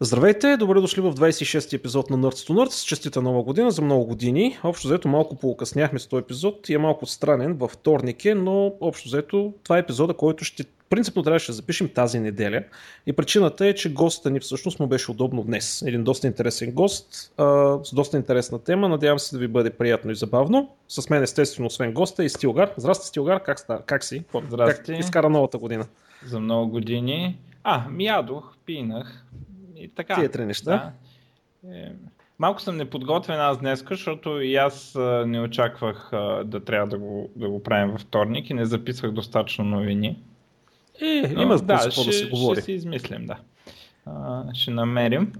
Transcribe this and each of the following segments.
Здравейте, добре дошли в 26-ти епизод на Nerds to Nerds. Честита нова година за много години. Общо взето малко поукъсняхме с този епизод и е малко странен във вторник е, но общо взето това е епизода, който ще принципно трябваше да запишем тази неделя. И причината е, че гостът ни всъщност му беше удобно днес. Един доста интересен гост, а, с доста интересна тема. Надявам се да ви бъде приятно и забавно. С мен естествено, освен госта и Стилгар. Здрасти, Стилгар, как, ста? как си? Здрасти. Как изкара новата година? За много години. А, ми ядох, пинах, и така. Тия три неща. Да. Е, малко съм неподготвен аз днес, защото и аз не очаквах да трябва да го, да го правим във вторник и не записвах достатъчно новини. Е, Но, има да, ще, да се говори. Ще си измислим, да. А, ще намерим.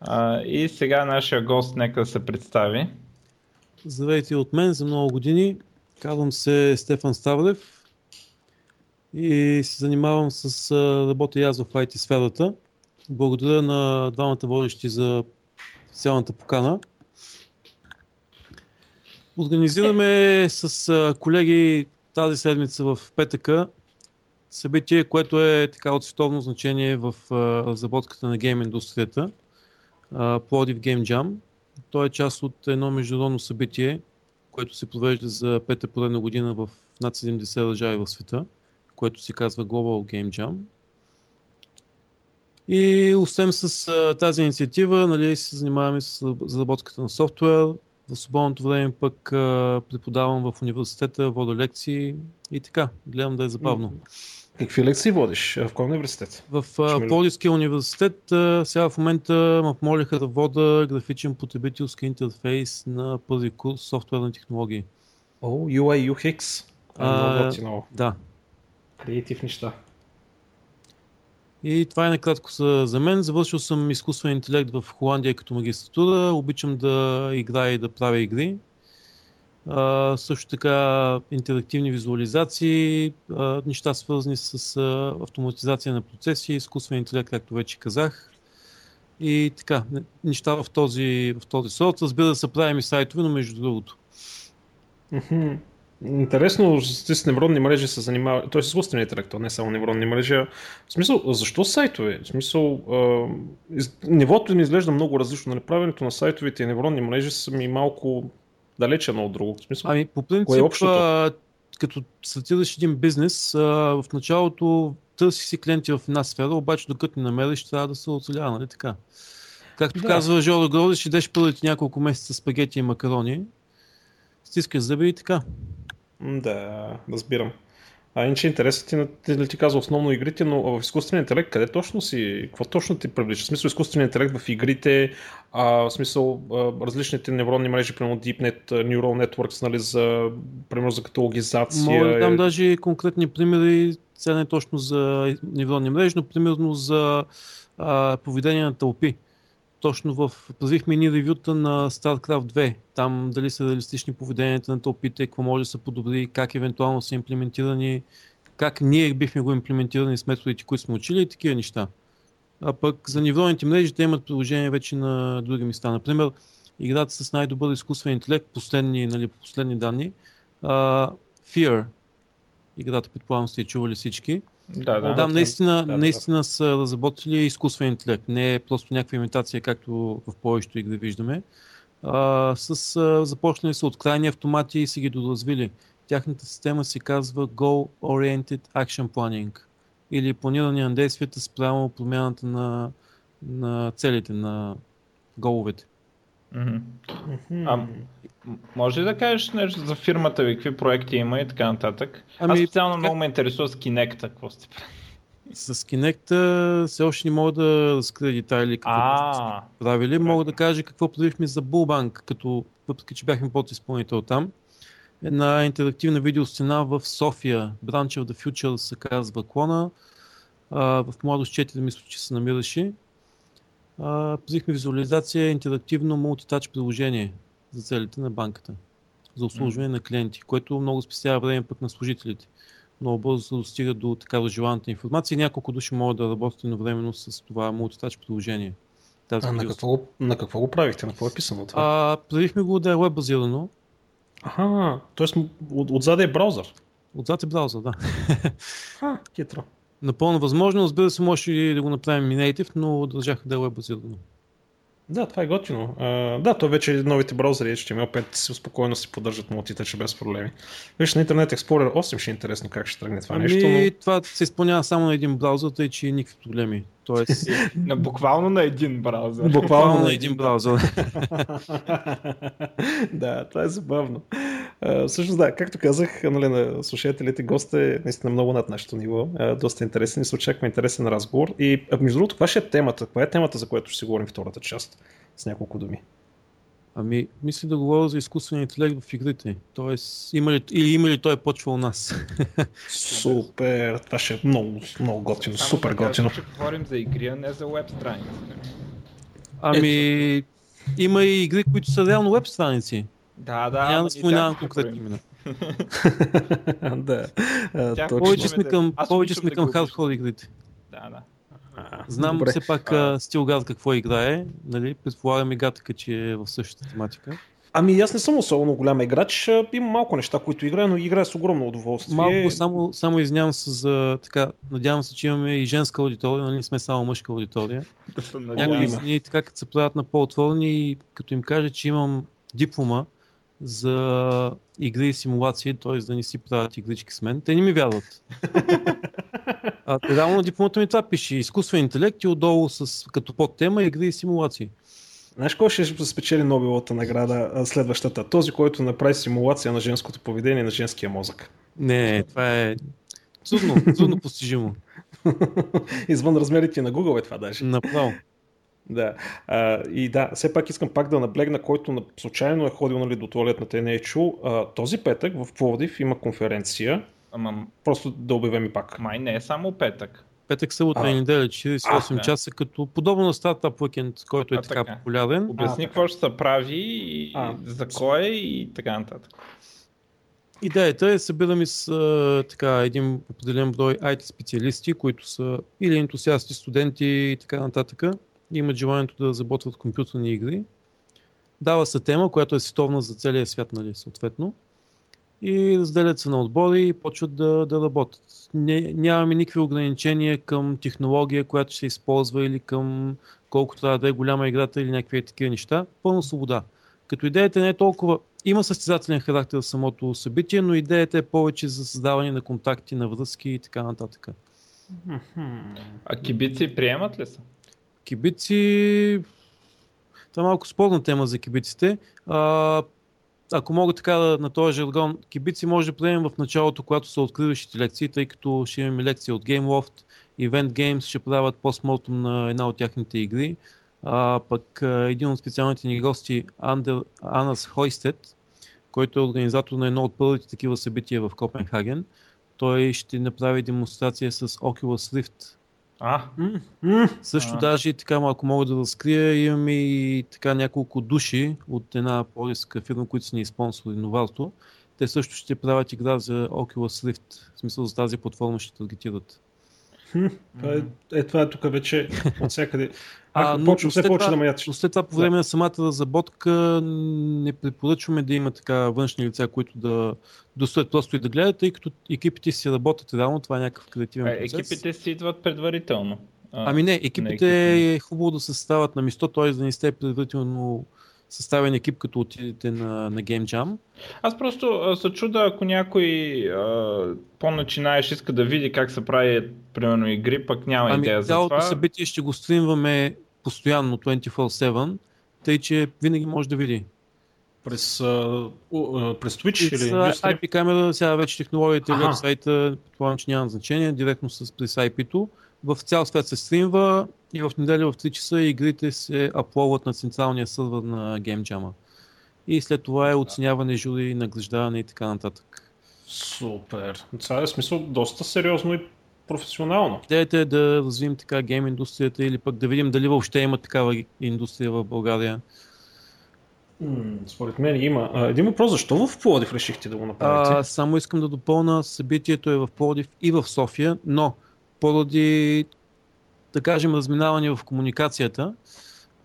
А, и сега нашия гост нека да се представи. Здравейте от мен за много години. Казвам се Стефан Ставлев и се занимавам с работа и аз в IT сферата. Благодаря на двамата водещи за специалната покана. Организираме с колеги тази седмица в ПТК събитие, което е така от световно значение в разработката на гейм индустрията. Plodiv Game Jam. То е част от едно международно събитие, което се провежда за пета поредна година в над 70 държави в света, което се казва Global Game Jam. И освен с а, тази инициатива, нали, се занимаваме с разработката на софтуер. В свободното време пък а, преподавам в университета, вода лекции и така. Гледам да е забавно. Какви лекции водиш? В кой университет? В Плодивския университет. А, сега в момента ме помолиха да вода графичен потребителски интерфейс на първи курс софтуерни технологии. О, oh, UI, UX. А, да. Креатив неща. И това е накратко за, за мен. Завършил съм изкуствен интелект в Холандия като магистратура. Обичам да играя и да правя игри. А, също така интерактивни визуализации, а, неща свързани с а, автоматизация на процеси, изкуствен интелект, както вече казах. И така, неща в този, в този сорт. Разбира се, правим и сайтове, но между другото. Интересно, с невронни мрежи се занимава, т.е. изкуствен интелект, не само невронни мрежи. В смисъл, защо сайтове? В смисъл, а, из, нивото ми изглежда много различно. Нали? Правенето на сайтовите и невронни мрежи са ми малко далече едно от друго. В смисъл, ами, по принцип, е а, като стартираш един бизнес, а, в началото търси си клиенти в една сфера, обаче докато не намериш, трябва да се оцелява, нали така? Както да. казва Жоро Гроди, ще идеш първите няколко месеца спагети и макарони, стискаш зъби и така. Да, разбирам. А иначе интересът ти, ти, ти, ти казва основно игрите, но в изкуствения интелект къде точно си, какво точно ти привлича? В смисъл изкуствения интелект в игрите, а, в смисъл а, различните невронни мрежи, примерно DeepNet, Neural Networks, нали, за, примерно за каталогизация. Мога да дам даже конкретни примери, сега не точно за невронни мрежи, но примерно за а, поведение на тълпи точно в... Правихме ни ревюта на StarCraft 2. Там дали са реалистични поведенията на тълпите, какво може да се подобри, как евентуално са имплементирани, как ние бихме го имплементирани с методите, които сме учили и такива неща. А пък за невронните мрежи те имат приложение вече на други места. Например, играта с най-добър изкуствен интелект, последни, нали, последни данни, uh, Fear, играта предполагам сте чували всички, да, да. Да, наистина, да, наистина да. са разработили изкуствен интелект. Не е просто някаква имитация, както в повечето игри виждаме. А, с, а, започнали са от крайни автомати и са ги доразвили. Тяхната система се казва Goal Oriented Action Planning или планиране на действията спрямо промяната на, на целите, на головете. Mm-hmm. А, може ли да кажеш нещо за фирмата ви, какви проекти има и така нататък? Ами, Аз специално как... много ме интересува с Kinect, какво сте С Kinect все още не мога да разкрия детайли какво а, правили. Мога да кажа какво правихме за Bullbank, като въпреки че бяхме под изпълнител там. Една интерактивна видеостена в София, Branch of the Future се казва клона. в Младост 4 мисля, че се намираше. Взихме визуализация интерактивно мултитач приложение за целите на банката, за обслужване mm. на клиенти, което много спестява време пък на служителите. Много бързо се достига до такава желаната информация и няколко души могат да работят едновременно с това мултитач приложение. Тази а на какво, на какво го правихте? На какво е писано това? А, правихме го да е веб базирано. Аха, т.е. От, отзад е браузър. Отзад е браузър, да. А, хитро. Напълно възможно, разбира се, може и да го направим native, но държаха да е веб базирано. Да, това е готино. Да, то вече новите браузъри HTML5 си спокойно си поддържат мултитъче без проблеми. Виж, на Internet Explorer 8 ще е интересно как ще тръгне това ами, нещо. Но... Това се изпълнява само на един браузър, тъй че никакви проблеми. Тоест... на, буквално на един браузър. Буквално на един браузър. да, това е забавно. Uh, всъщност да, както казах нали, на слушателите, гост е наистина много над нашето ниво. Uh, доста интересен и се очаква интересен разговор. И между другото, каква ще е темата? Каква е темата, за която ще си говорим втората част? С няколко думи. Ами, мисля да говоря за изкуствен интелект в игрите. Тоест, има ли, или има ли той е почва у нас? Супер! Това ще е много, много готино. Само супер да готино. Ще говорим за игри, а не за веб страници. Ами, Ето. има и игри, които са реално веб страници. Да, да. Няма да споменавам конкретни имена. да. повече сме към, повече сме към хардкор игрите. Да, да. Знам Добре. все пак а... Стилгад какво играе, нали? предполагам и Гатъка, че е в същата тематика. Ами аз не съм особено голям играч, има малко неща, които играя, но играя с огромно удоволствие. Малко, само, само извинявам се за така, надявам се, че имаме и женска аудитория, нали сме само мъжка аудитория. Някои така като се правят на по-отворени и като им кажа, че имам диплома за игри и симулации, т.е. да не си правят игрички с мен, те не ми вярват. А, реално дипломата ми това пише. Изкуствен интелект и отдолу с, като подтема игри и симулации. Знаеш кой ще спечели Нобеловата награда следващата? Този, който направи симулация на женското поведение на женския мозък. Не, това е трудно, трудно постижимо. Извън размерите на Google е това даже. Направо. Да. А, и да, все пак искам пак да наблегна, който на, случайно е ходил нали, до туалетната и не е чул. А, този петък в Пловдив има конференция. Ама... Просто да обявим и пак. Май не е само петък. Петък, събота и неделя, 48 а, часа, като подобно на стартап уикенд, който е а, така, така популярен. Обясни какво ще се прави, и а, за кой е и така нататък. Идеята е събираме с а, така, един определен брой IT специалисти, които са или ентусиасти, студенти и така нататък, имат желанието да разработват компютърни игри. Дава се тема, която е световна за целия свят, нали, съответно и разделят се на отбори и почват да, да работят. Не, нямаме никакви ограничения към технология, която ще използва или към колко трябва да е голяма играта или някакви такива неща. Пълна свобода. Като идеята не е толкова... Има състезателен характер в самото събитие, но идеята е повече за създаване на контакти, на връзки и така нататък. А кибици приемат ли са? Кибици... Това е малко спорна тема за кибиците. А, ако мога така да, на този жаргон, кибици може да приемем в началото, когато са откриващите лекции, тъй като ще имаме лекции от GameLoft, Event Games ще правят постмортум на една от тяхните игри. А, пък един от специалните ни гости, Андер, Анас Хойстет, който е организатор на едно от първите такива събития в Копенхаген, той ще направи демонстрация с Oculus Rift а, също а. даже така, ако мога да разкрия, имаме и така няколко души от една полиска фирма, които са ни спонсори, Новалто. Те също ще правят игра за Oculus Rift. В смисъл за тази платформа ще таргетират. Това е, е, това е тук вече от всякъде. А, но, почва, все почва да маятиш. Но след това по време да. на самата разработка не препоръчваме да има така външни лица, които да достоят просто и да гледат, тъй като екипите си работят реално, това е някакъв креативен процес. Екипите си идват предварително. А, ами не, екипите е хубаво да се съставят на место, т.е. да не сте предварително съставен екип, като отидете на, на Game Jam. Аз просто се чуда, ако някой а, по-начинаеш иска да види как се прави, примерно, игри, пък няма ами, идея за това. събитие ще го стримваме постоянно 24-7, тъй че винаги може да види. През, а, през Twitch през, или IP камера, сега вече технологията и вебсайта, предполагам, че няма значение, директно с през IP-то. В цял свят се стримва и в неделя в 3 часа игрите се апловат на централния сървър на Game Jam. И след това е оценяване, жури, награждаване и така нататък. Супер. Това е смисъл доста сериозно и професионално. Идеята е да развием така гейм индустрията или пък да видим дали въобще има такава индустрия в България. според мен има. А, един въпрос, защо в Плодив решихте да го направите? А, само искам да допълна, събитието е в Плодив и в София, но поради, да кажем, разминаване в комуникацията,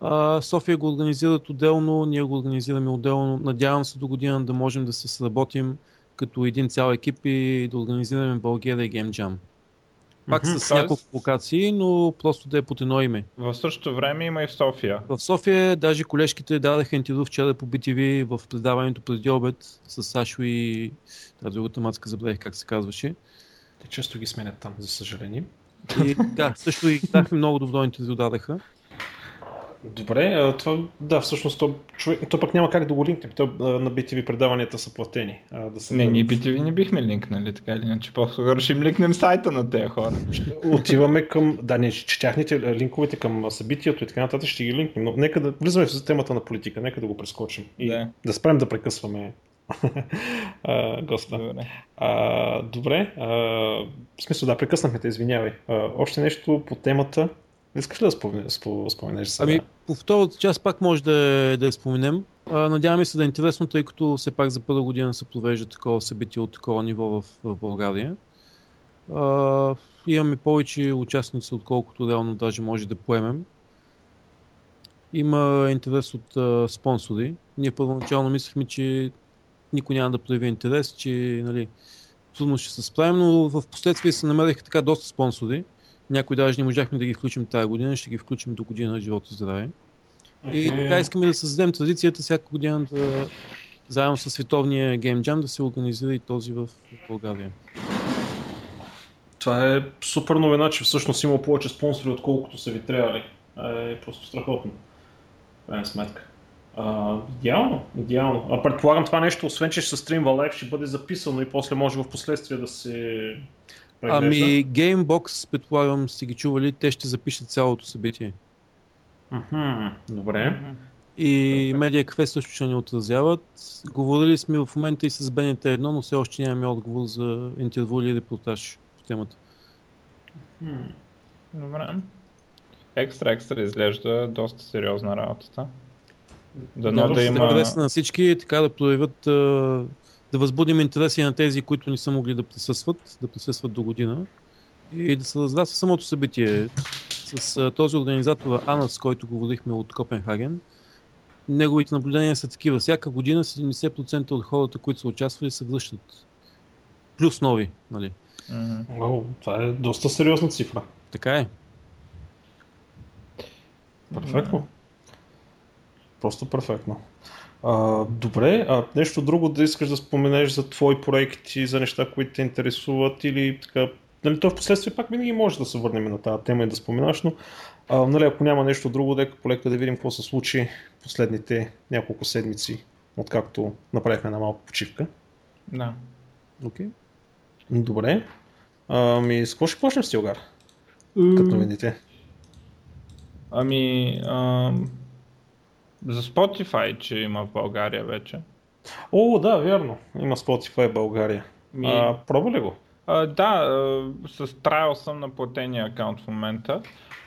а, София го организират отделно, ние го организираме отделно. Надявам се до година да можем да се сработим като един цял екип и да организираме България Game Jam. Пак mm-hmm. с няколко локации, но просто да е под едно име. В същото време има и в София. В София даже колежките дадаха интервю вчера по BTV в предаването преди обед с Сашо и тази другата мацка, забравих как се казваше. Те често ги сменят там, за съжаление. И да, също и дахме много добро интервю дадаха. Добре, това, да, всъщност то, човек, то пък няма как да го линкнем. То, на BTV предаванията са платени. А, да се не, ние BTV не бихме линкнали, така или иначе. По-скоро ще им линкнем сайта на тези хора. Отиваме към, да, не, че тяхните линковете към събитието и така нататък ще ги линкнем. Но нека да влизаме в темата на политика, нека да го прескочим. И да, да спрем да прекъсваме Господа. Добре. А, добре. А, в смисъл, да, прекъснахме те, извинявай. А, още нещо по темата. Искаш ли да споменеш, споменеш сега? Ами, по втората част пак може да, да я споменем. А, надяваме се да е интересно, тъй като все пак за първа година се провежда такова събитие от такова ниво в, в България. А, имаме повече участници, отколкото реално даже може да поемем. Има интерес от а, спонсори. Ние първоначално мислехме, че никой няма да прояви интерес, че нали, трудно ще се справим, но в последствие се намериха така доста спонсори. Някои даже не можахме да ги включим тази година, ще ги включим до година на живота и здраве. И така искаме да създадем традицията всяка година да заедно с световния Game Jam да се организира и този в България. Това е супер новина, че всъщност има повече спонсори, отколкото са ви трябвали. Е просто страхотно. Крайна сметка. А, идеално, идеално. А предполагам това нещо, освен че ще се стримва лайв, ще бъде записано и после може в последствие да се Ами Gamebox, предполагам, сте ги чували, те ще запишат цялото събитие. Mm-hmm. Добре. И Media Quest също ще ни отразяват. Говорили сме в момента и с BNT1, но все още нямаме отговор за интервю или репортаж по темата. Добре. Екстра, екстра изглежда доста сериозна работата. Дано да, да има... Да на всички, така да проявят да възбудим интереси на тези, които не са могли да присъстват, да присъстват до година и да се раздаства самото събитие с този организатор Анас, с който говорихме от Копенхаген. Неговите наблюдения са такива. Всяка година 70% от хората, които са участвали, се връщат. Плюс нови, нали? Mm-hmm. това е доста сериозна цифра. Така е. Перфектно. Просто перфектно. А, добре, а нещо друго да искаш да споменеш за твои проекти, за неща, които те интересуват или така, нали, то в последствие пак винаги може да се върнем на тази тема и да споменаш, но а, нали, ако няма нещо друго, дека полека да видим какво се случи последните няколко седмици, откакто направихме една малка почивка. Да. Окей. Okay. Добре. Ами, с какво ще почнем с? Mm. Като новините. Ами, ам за Spotify, че има в България вече. О, да, вярно. Има Spotify в България. Ми... А, пробва ли го? А, да, а, с трайл съм на платения акаунт в момента.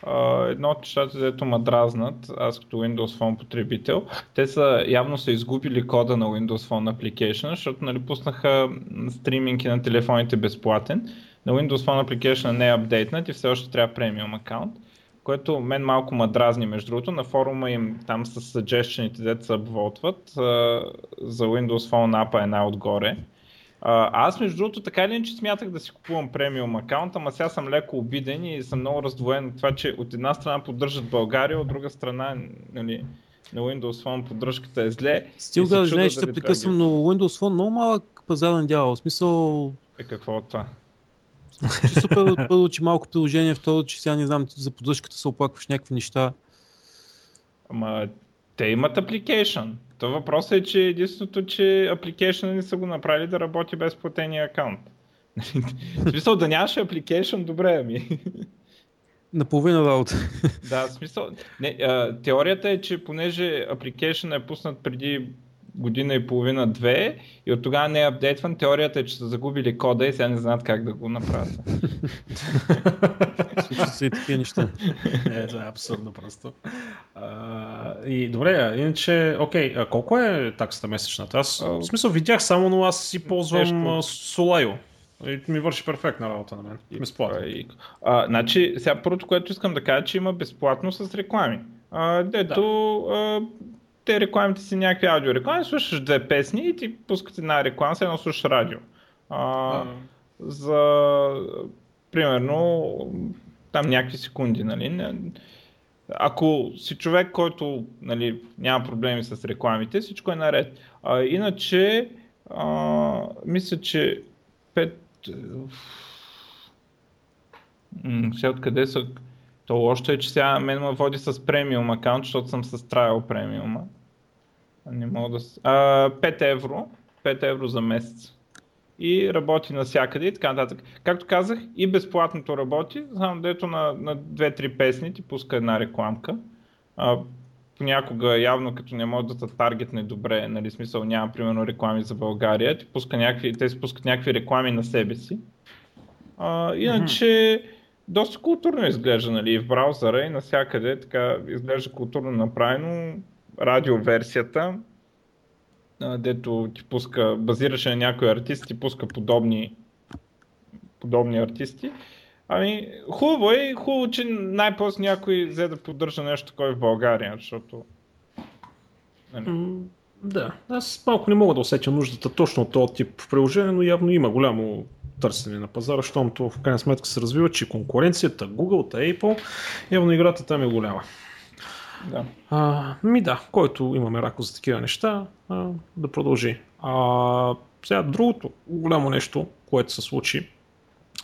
Uh, едно от нещата, дето ме дразнат, аз като Windows Phone потребител, те са явно са изгубили кода на Windows Phone Application, защото нали, пуснаха стриминги на телефоните безплатен. На Windows Phone Application не е апдейтнат и все още трябва премиум акаунт което мен малко ма дразни между другото. На форума им там с съджещените деца се обвотват. За Windows Phone App е най-отгоре. Аз между другото така или иначе смятах да си купувам премиум аккаунт, ама сега съм леко обиден и съм много раздвоен от това, че от една страна поддържат България, от друга страна нали, на Windows Phone поддръжката е зле. Стил да, не, ще прекъсвам, но Windows Phone много малък пазарен дял. В смисъл... Е, какво от това? Че супер, първо, че малко приложение, второ, че сега не знам, за поддръжката се оплакваш някакви неща. Ама те имат application. То въпросът е, че единственото, че application не са го направили да работи без платения акаунт. в смисъл да нямаш application, добре, ами. Наполовина работа. да, в смисъл. Не, а, теорията е, че понеже application е пуснат преди година и половина, две и от тогава не е апдейтван. Теорията е, че са загубили кода и сега не знаят как да го направят. Случват се и такива неща. е, това е абсурдно просто. А, и добре, иначе, окей, а колко е таксата месечната? Аз в смисъл видях само, но аз си ползвам Нещо... И ми върши перфектна работа на мен. Безплатно. А, значи, сега първото, което искам да кажа, че има безплатно с реклами. А, дето да те рекламите си някакви аудиореклами, слушаш две песни и ти пускат една реклама, едно слушаш радио. А, за примерно там някакви секунди, нали? Ако си човек, който нали, няма проблеми с рекламите, всичко е наред. А, иначе, а, мисля, че 5... Сега откъде са... То лошо е, че сега мен ме води с премиум аккаунт, защото съм с trial премиума. Не мога да... А, 5 евро. 5 евро за месец. И работи навсякъде и така нататък. Както казах, и безплатното работи, само дето на, на 2-3 песни ти пуска една рекламка. А, понякога явно като не може да те таргетне добре, нали, смисъл няма примерно реклами за България, ти пуска някакви, те си пускат някакви реклами на себе си. А, иначе. Доста културно изглежда, нали, в браузъра и навсякъде, така изглежда културно направено. Радиоверсията, дето ти пуска, базираше на някой артист, ти пуска подобни, подобни артисти. Ами, хубаво е, хубаво, че най-после някой взе да поддържа нещо такова в България, защото... Нали? Да, аз малко не мога да усетя нуждата точно от този тип приложение, но явно има голямо търсене на пазара, защото в крайна сметка се развива, че конкуренцията, Google, Apple, явно играта там е голяма. Да. А, ми да, който имаме рако за такива неща, а, да продължи. А, сега другото голямо нещо, което се случи,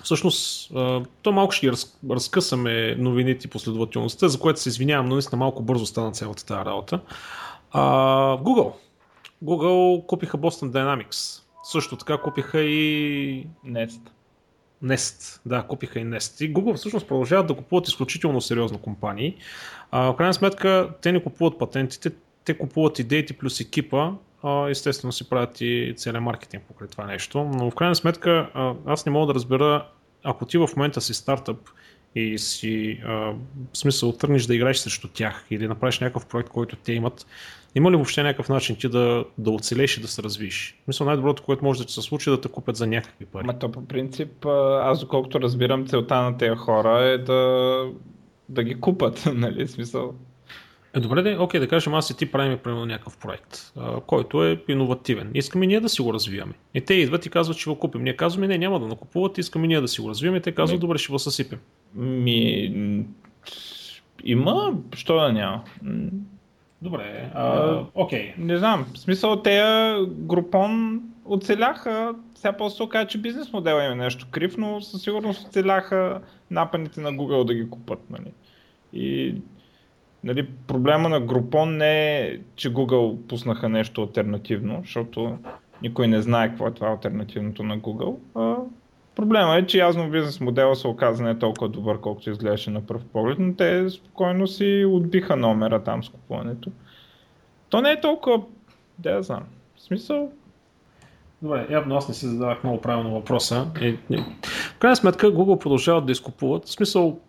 всъщност а, то малко ще раз, разкъсаме новините и последователността, за което се извинявам, но наистина малко бързо стана цялата тази работа. А, Google. Google купиха Boston Dynamics. Също така купиха и Nest. Nest, да, купиха и Nest. И Google всъщност продължават да купуват изключително сериозно компании. А, в крайна сметка, те не купуват патентите, те купуват идеите плюс екипа, а, естествено си правят и целият маркетинг покрай това нещо. Но в крайна сметка, аз не мога да разбера, ако ти в момента си стартъп и си, а, в смисъл, тръгнеш да играеш срещу тях или направиш някакъв проект, който те имат, има ли въобще някакъв начин ти да, да оцелеш и да се развиш? Мисля, най-доброто, което може да ти се случи, е да те купят за някакви пари. Ма то по принцип, аз доколкото разбирам, целта на тези хора е да, да ги купат, нали, смисъл. Е, добре, да, окей, да кажем, аз и ти правим примерно някакъв проект, а, който е иновативен. Искаме ние да си го развиваме. И те идват и казват, че го купим. Ние казваме, не, няма да накупуват, искаме ние да си го развиваме. И те казват, добре, ще го съсипем. Ми... Има, що да няма. Добре, а, окей. Не знам, в смисъл те групон оцеляха, сега после се че бизнес модела има нещо крив, но със сигурност оцеляха напаните на Google да ги купат. Нали. И нали, проблема на Groupon не е, че Google пуснаха нещо альтернативно, защото никой не знае какво е това альтернативното на Google. А проблема е, че явно бизнес модела се оказа не е толкова добър, колкото изглеждаше на пръв поглед, но те спокойно си отбиха номера там с купуването. То не е толкова, да я знам. В смисъл, Добре, явно аз не си задавах много правилно въпроса. Е, в крайна сметка Google продължават да изкупуват. В смисъл,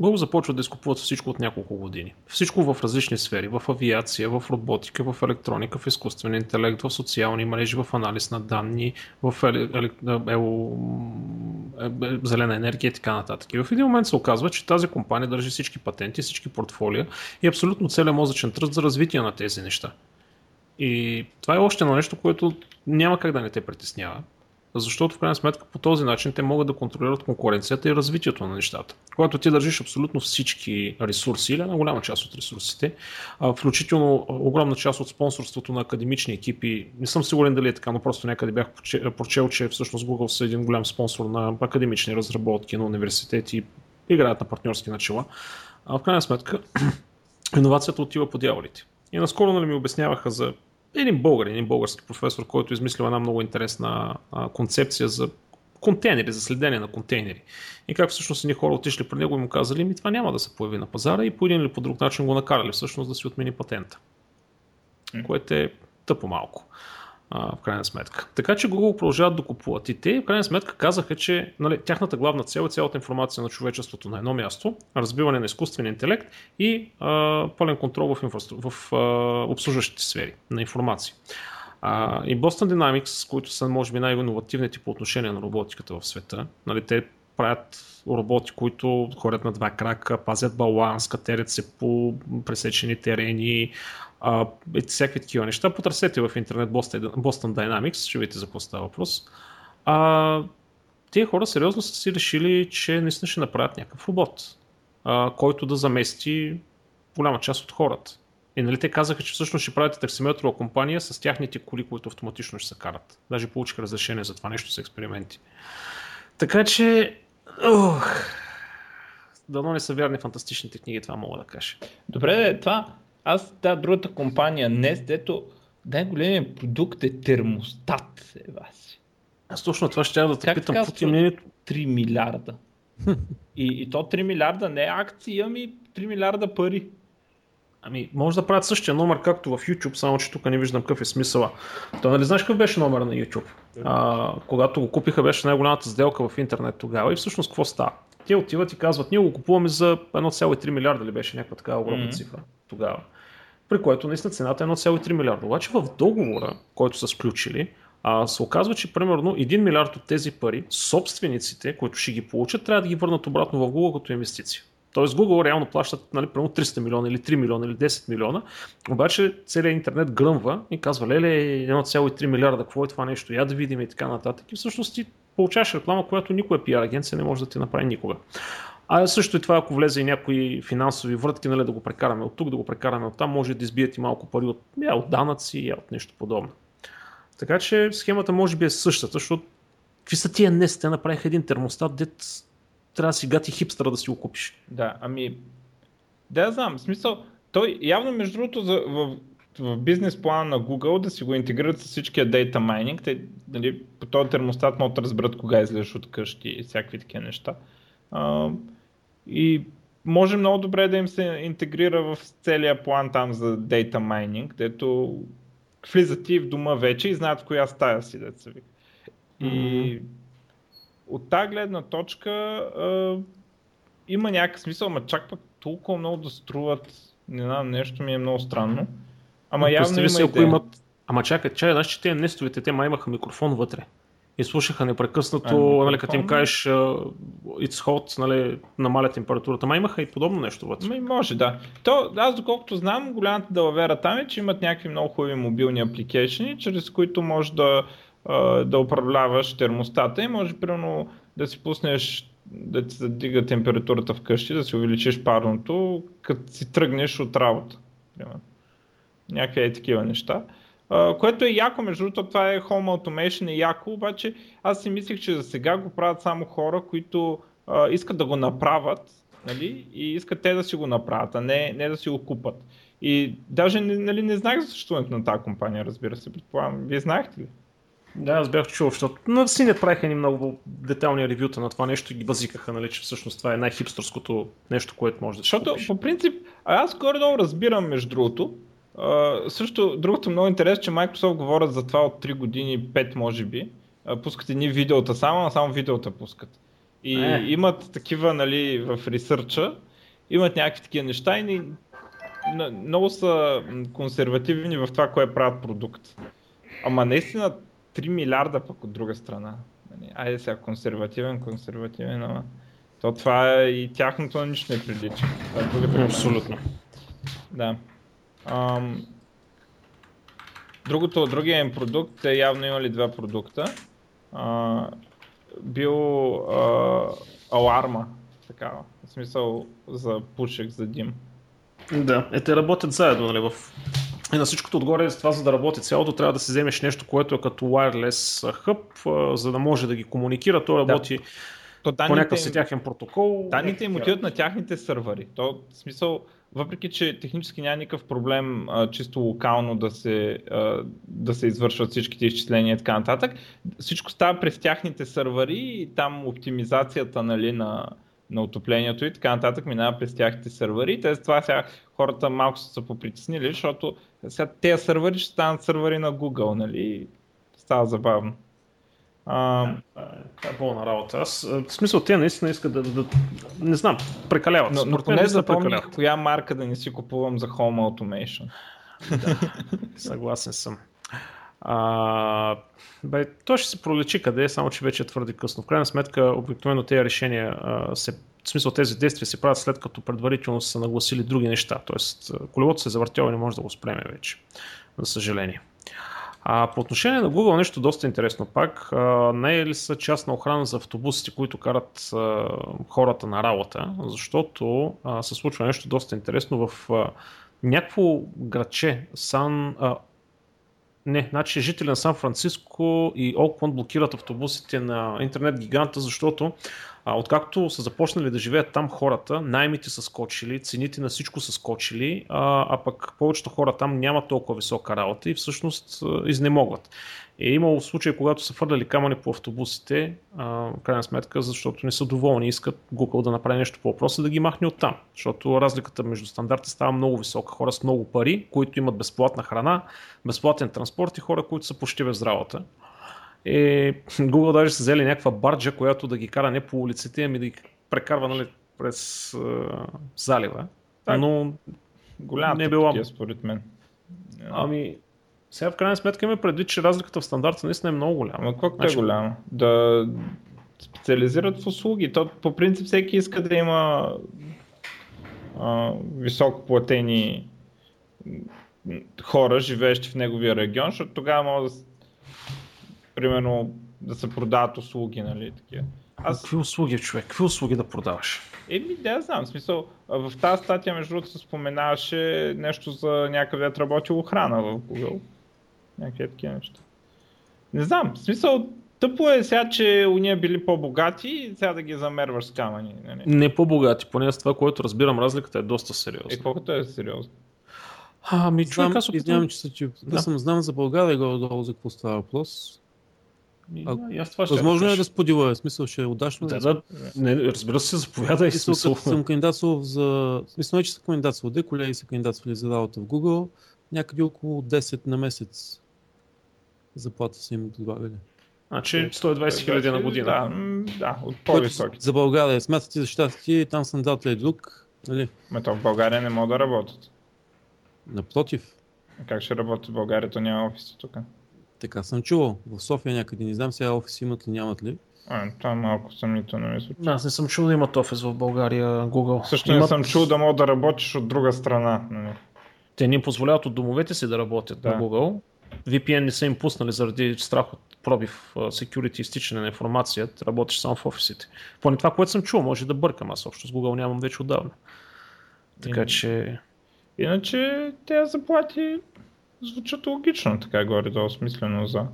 Google започва да изкупуват всичко от няколко години. Всичко в различни сфери. В авиация, в роботика, в електроника, в изкуствен интелект, в социални мрежи, в анализ на данни, в ел... Ел... Ел... зелена енергия и така нататък. И в един момент се оказва, че тази компания държи всички патенти, всички портфолия и абсолютно целият мозъчен тръст за развитие на тези неща. И това е още едно нещо, което няма как да не те притеснява. Защото в крайна сметка по този начин те могат да контролират конкуренцията и развитието на нещата. Когато ти държиш абсолютно всички ресурси или на голяма част от ресурсите, включително огромна част от спонсорството на академични екипи, не съм сигурен дали е така, но просто някъде бях прочел, че всъщност Google са един голям спонсор на академични разработки на университети играят на партньорски начала. А в крайна сметка иновацията отива по дяволите. И наскоро нали, ми обясняваха за един българин, един български професор, който е измислил една много интересна а, концепция за контейнери, за следение на контейнери. И как всъщност едни хора отишли при него и му казали, ми това няма да се появи на пазара и по един или по друг начин го накарали всъщност да си отмени патента. Което е тъпо малко в крайна сметка. Така че Google продължават да купуват. И те в крайна сметка казаха, че нали, тяхната главна цел е цялата информация на човечеството на едно място, разбиване на изкуствен интелект и а, пълен контрол в, инфраструк... в а, обслужващите сфери на информация. А, и Boston Dynamics, които са може би най-инновативните по отношение на роботиката в света, нали, те правят роботи, които ходят на два крака, пазят баланс, катерят се по пресечени терени, а, всякакви такива неща. Потърсете в интернет Boston, Dynamics, ще видите за какво става въпрос. А, тези хора сериозно са си решили, че наистина ще направят някакъв робот, а, който да замести голяма част от хората. И нали те казаха, че всъщност ще правите таксиметрова компания с тяхните коли, които автоматично ще се карат. Даже получиха разрешение за това нещо с експерименти. Така че, ох, дано не са вярни фантастичните книги, това мога да кажа. Добре, това, аз, да, другата компания, днес, дето най-големият продукт е термостат, е вас. Аз точно това ще да те питам, какво ти мнението? 3 милиарда. и, и то 3 милиарда не акции, ами 3 милиарда пари. Ами, може да правят същия номер, както в YouTube, само че тук не виждам какъв е смисъла. То нали знаеш какъв беше номер на YouTube? А, когато го купиха, беше най-голямата сделка в интернет тогава и всъщност какво става? Те отиват и казват, ние го купуваме за 1,3 милиарда ли беше някаква такава огромна mm-hmm. цифра тогава. При което наистина цената е 1,3 милиарда. Обаче в договора, който са сключили, а, се оказва, че примерно 1 милиард от тези пари, собствениците, които ще ги получат, трябва да ги върнат обратно в Google като инвестиция. Тоест Google реално плащат нали, примерно 300 милиона или 3 милиона или 10 милиона, обаче целият интернет гръмва и казва, леле, 1,3 милиарда, какво е това нещо, я да видим и така нататък. И всъщност ти получаваш реклама, която никоя пиар агенция не може да ти направи никога. А също и това, ако влезе и някои финансови вратки, нали, да го прекараме от тук, да го прекараме от там, може да избият и малко пари от, я, от данъци и от нещо подобно. Така че схемата може би е същата, защото какви са тия днес? Те направиха един термостат, дет трябва да си гати хипстера да си го купиш. Да, ами, да, знам, смисъл, той явно между другото за, в, в бизнес плана на Google да си го интегрират с всичкия data mining, те нали, по този термостат могат да разберат кога излезеш от къщи и всякакви такива неща. А, и може много добре да им се интегрира в целия план там за data mining, дето влизат ти в дома вече и знаят в коя стая си, деца ви. И mm-hmm от тази гледна точка а, има някакъв смисъл, ама чак пък толкова много да струват, не знам, нещо ми е много странно. Ама Но, явно има си, ако имат... Ама чакай, чакай, знаеш, че те нестовите, те ма имаха микрофон вътре. И слушаха непрекъснато, а, нали, като им кажеш uh, it's hot, нали, намаля температурата. Ма имаха и подобно нещо вътре. Ами може, да. То, аз доколкото знам, голямата далавера там е, че имат някакви много хубави мобилни апликейшени, чрез които може да да управляваш термостата и може примерно да си пуснеш да ти задига температурата вкъщи, да си увеличиш парното, като си тръгнеш от работа. Примерно. Някакви такива неща. Uh, което е яко, между другото, това е Home Automation е яко, обаче аз си мислех, че за сега го правят само хора, които uh, искат да го направят нали, и искат те да си го направят, а не, не да си го купат. И даже нали, не знаех за съществуването на тази компания, разбира се, предполагам. Вие знаехте ли? Да, аз бях чул, защото на Синет правиха ни много детални ревюта на това нещо и ги базикаха, нали, че всъщност това е най-хипстърското нещо, което може да Защото купиш. по принцип, аз горе-долу разбирам между другото, Uh, също другото много интересно, че Microsoft говорят за това от 3 години, 5 може би. Uh, пускат едни видеота само, а само видеота пускат. И е. имат такива, нали, в ресърча, имат някакви такива неща и ни, много са консервативни в това, кое правят продукт. Ама наистина 3 милиарда пък от друга страна. Нали, айде сега консервативен, консервативен, ама то това е и тяхното на нищо не прилича. Това е Абсолютно. Да. Ам... Другото, другия им продукт, те явно имали два продукта. А, бил а, аларма, такава. В смисъл за пушек, за дим. Да, е, те работят заедно, нали, в и на всичкото отгоре, с това за да работи цялото, трябва да си вземеш нещо, което е като wireless hub, за да може да ги комуникира. То работи да. То по някакъв си тяхен протокол. Данните им отиват на тяхните сървъри. То, в смисъл, въпреки, че технически няма никакъв проблем а, чисто локално да се, а, да се извършват всичките изчисления и така нататък, всичко става през тяхните сървъри и там оптимизацията нали, на, на отоплението и така нататък минава през тяхните сървъри. Те това сега хората малко са се попритеснили, защото сега тези сървъри ще станат сървъри на Google, нали? Става забавно. А... Е болна работа. Аз, в смисъл, те наистина искат да, да, да не знам, прекаляват. Но, но поне запомних коя марка да не си купувам за Home Automation. Да, съгласен съм. А, бе, то ще се пролечи къде, само че вече е твърде късно. В крайна сметка, обикновено тези решения а, се в смисъл тези действия се правят след като предварително са нагласили други неща. Тоест, колелото се завъртяло и не може да го спреме вече, за съжаление. А по отношение на Google нещо доста интересно пак. Не е ли са частна охрана за автобусите, които карат хората на работа, защото се случва нещо доста интересно в някакво градче, Сан, не, значи жители на Сан Франциско и Окленд блокират автобусите на интернет гиганта, защото а, откакто са започнали да живеят там хората, наймите са скочили, цените на всичко са скочили, а, а пък повечето хора там нямат толкова висока работа и всъщност изнемогват. Е имало случаи, когато са фърляли камъни по автобусите, а, в крайна сметка, защото не са доволни, искат Google да направи нещо по въпроса да ги махне от там. Защото разликата между стандарти става много висока. Хора с много пари, които имат безплатна храна, безплатен транспорт и хора, които са почти без работа. И Google даже са взели някаква барджа, която да ги кара не по улиците, ами да ги прекарва нали, през uh, залива. Так, Но голям не е била... според мен. Ами, сега в крайна сметка имаме предвид, че разликата в стандарта наистина е много голяма. Ама колко значи... е голяма? Да специализират в услуги. То, по принцип всеки иска да има а, високо платени хора, живеещи в неговия регион, защото тогава може да примерно да се продават услуги, нали, такива. Аз... Какви услуги, човек? Какви услуги да продаваш? Еми, да, знам. В смисъл, в тази статия, между другото, се споменаваше нещо за някъде да работил охрана в Google. Някакви такива неща. Не знам. В смисъл, тъпо е сега, че уния били по-богати и сега да ги замерваш с камъни. Нали? Не по-богати, поне с това, което разбирам, разликата е доста сериозна. Е, колкото е сериозно? Ами, човек, аз Извинявам, че се чуп. Да. съм знам за България горе-долу за какво става въпрос. А, и аз това възможно е да сподила, в смисъл ще е удачно. Да, да, не, разбира се, заповядай. Смисъл, смисъл. съм кандидатствал за... Смисъл е, че са кандидатствал, де колеги са кандидатствали за работа в Google, някъде около 10 на месец заплата са им предлагали. Значи 120 хиляди на година. Да, да от по-високи. За България, смятате за щастие, там стандартът е друг. Нали? Ме то в България не могат да работят. Напротив. Как ще работи в България, то няма офис тук. Така съм чувал. В София някъде, не знам сега офис имат ли, нямат ли. А, това малко съмнително мисля. Аз не съм чул да имат офис в България, Google. Също имат... не съм чул да мога да работиш от друга страна. Нали? Те ни позволяват от домовете си да работят да. на Google. VPN не са им пуснали заради страх от пробив, security, изтичане на информация, работиш само в офисите. Поне това, което съм чул, може да бъркам, аз общо с Google нямам вече отдавна. Така че... Иначе тези заплати звучат логично, така горе-долу смислено за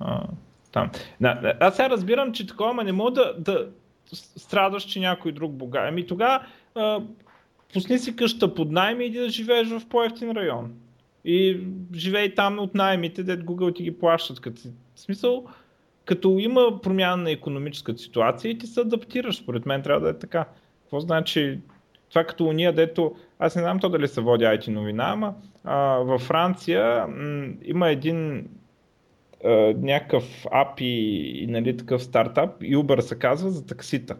а, там. Да, аз сега разбирам, че такова, ама не мога да, да страдаш, че някой друг бога. Ами тогава пусни си къща под найем и иди да живееш в по-ефтин район. И живей там от наймите, дед Google ти ги плащат. Като, в смисъл, като има промяна на економическата ситуация и ти се адаптираш, според мен трябва да е така. Какво значи това като уния, дето, аз не знам то дали се води IT новина, ама а, във Франция м- има един а, някакъв API и нали, такъв стартап, Uber се казва, за таксита.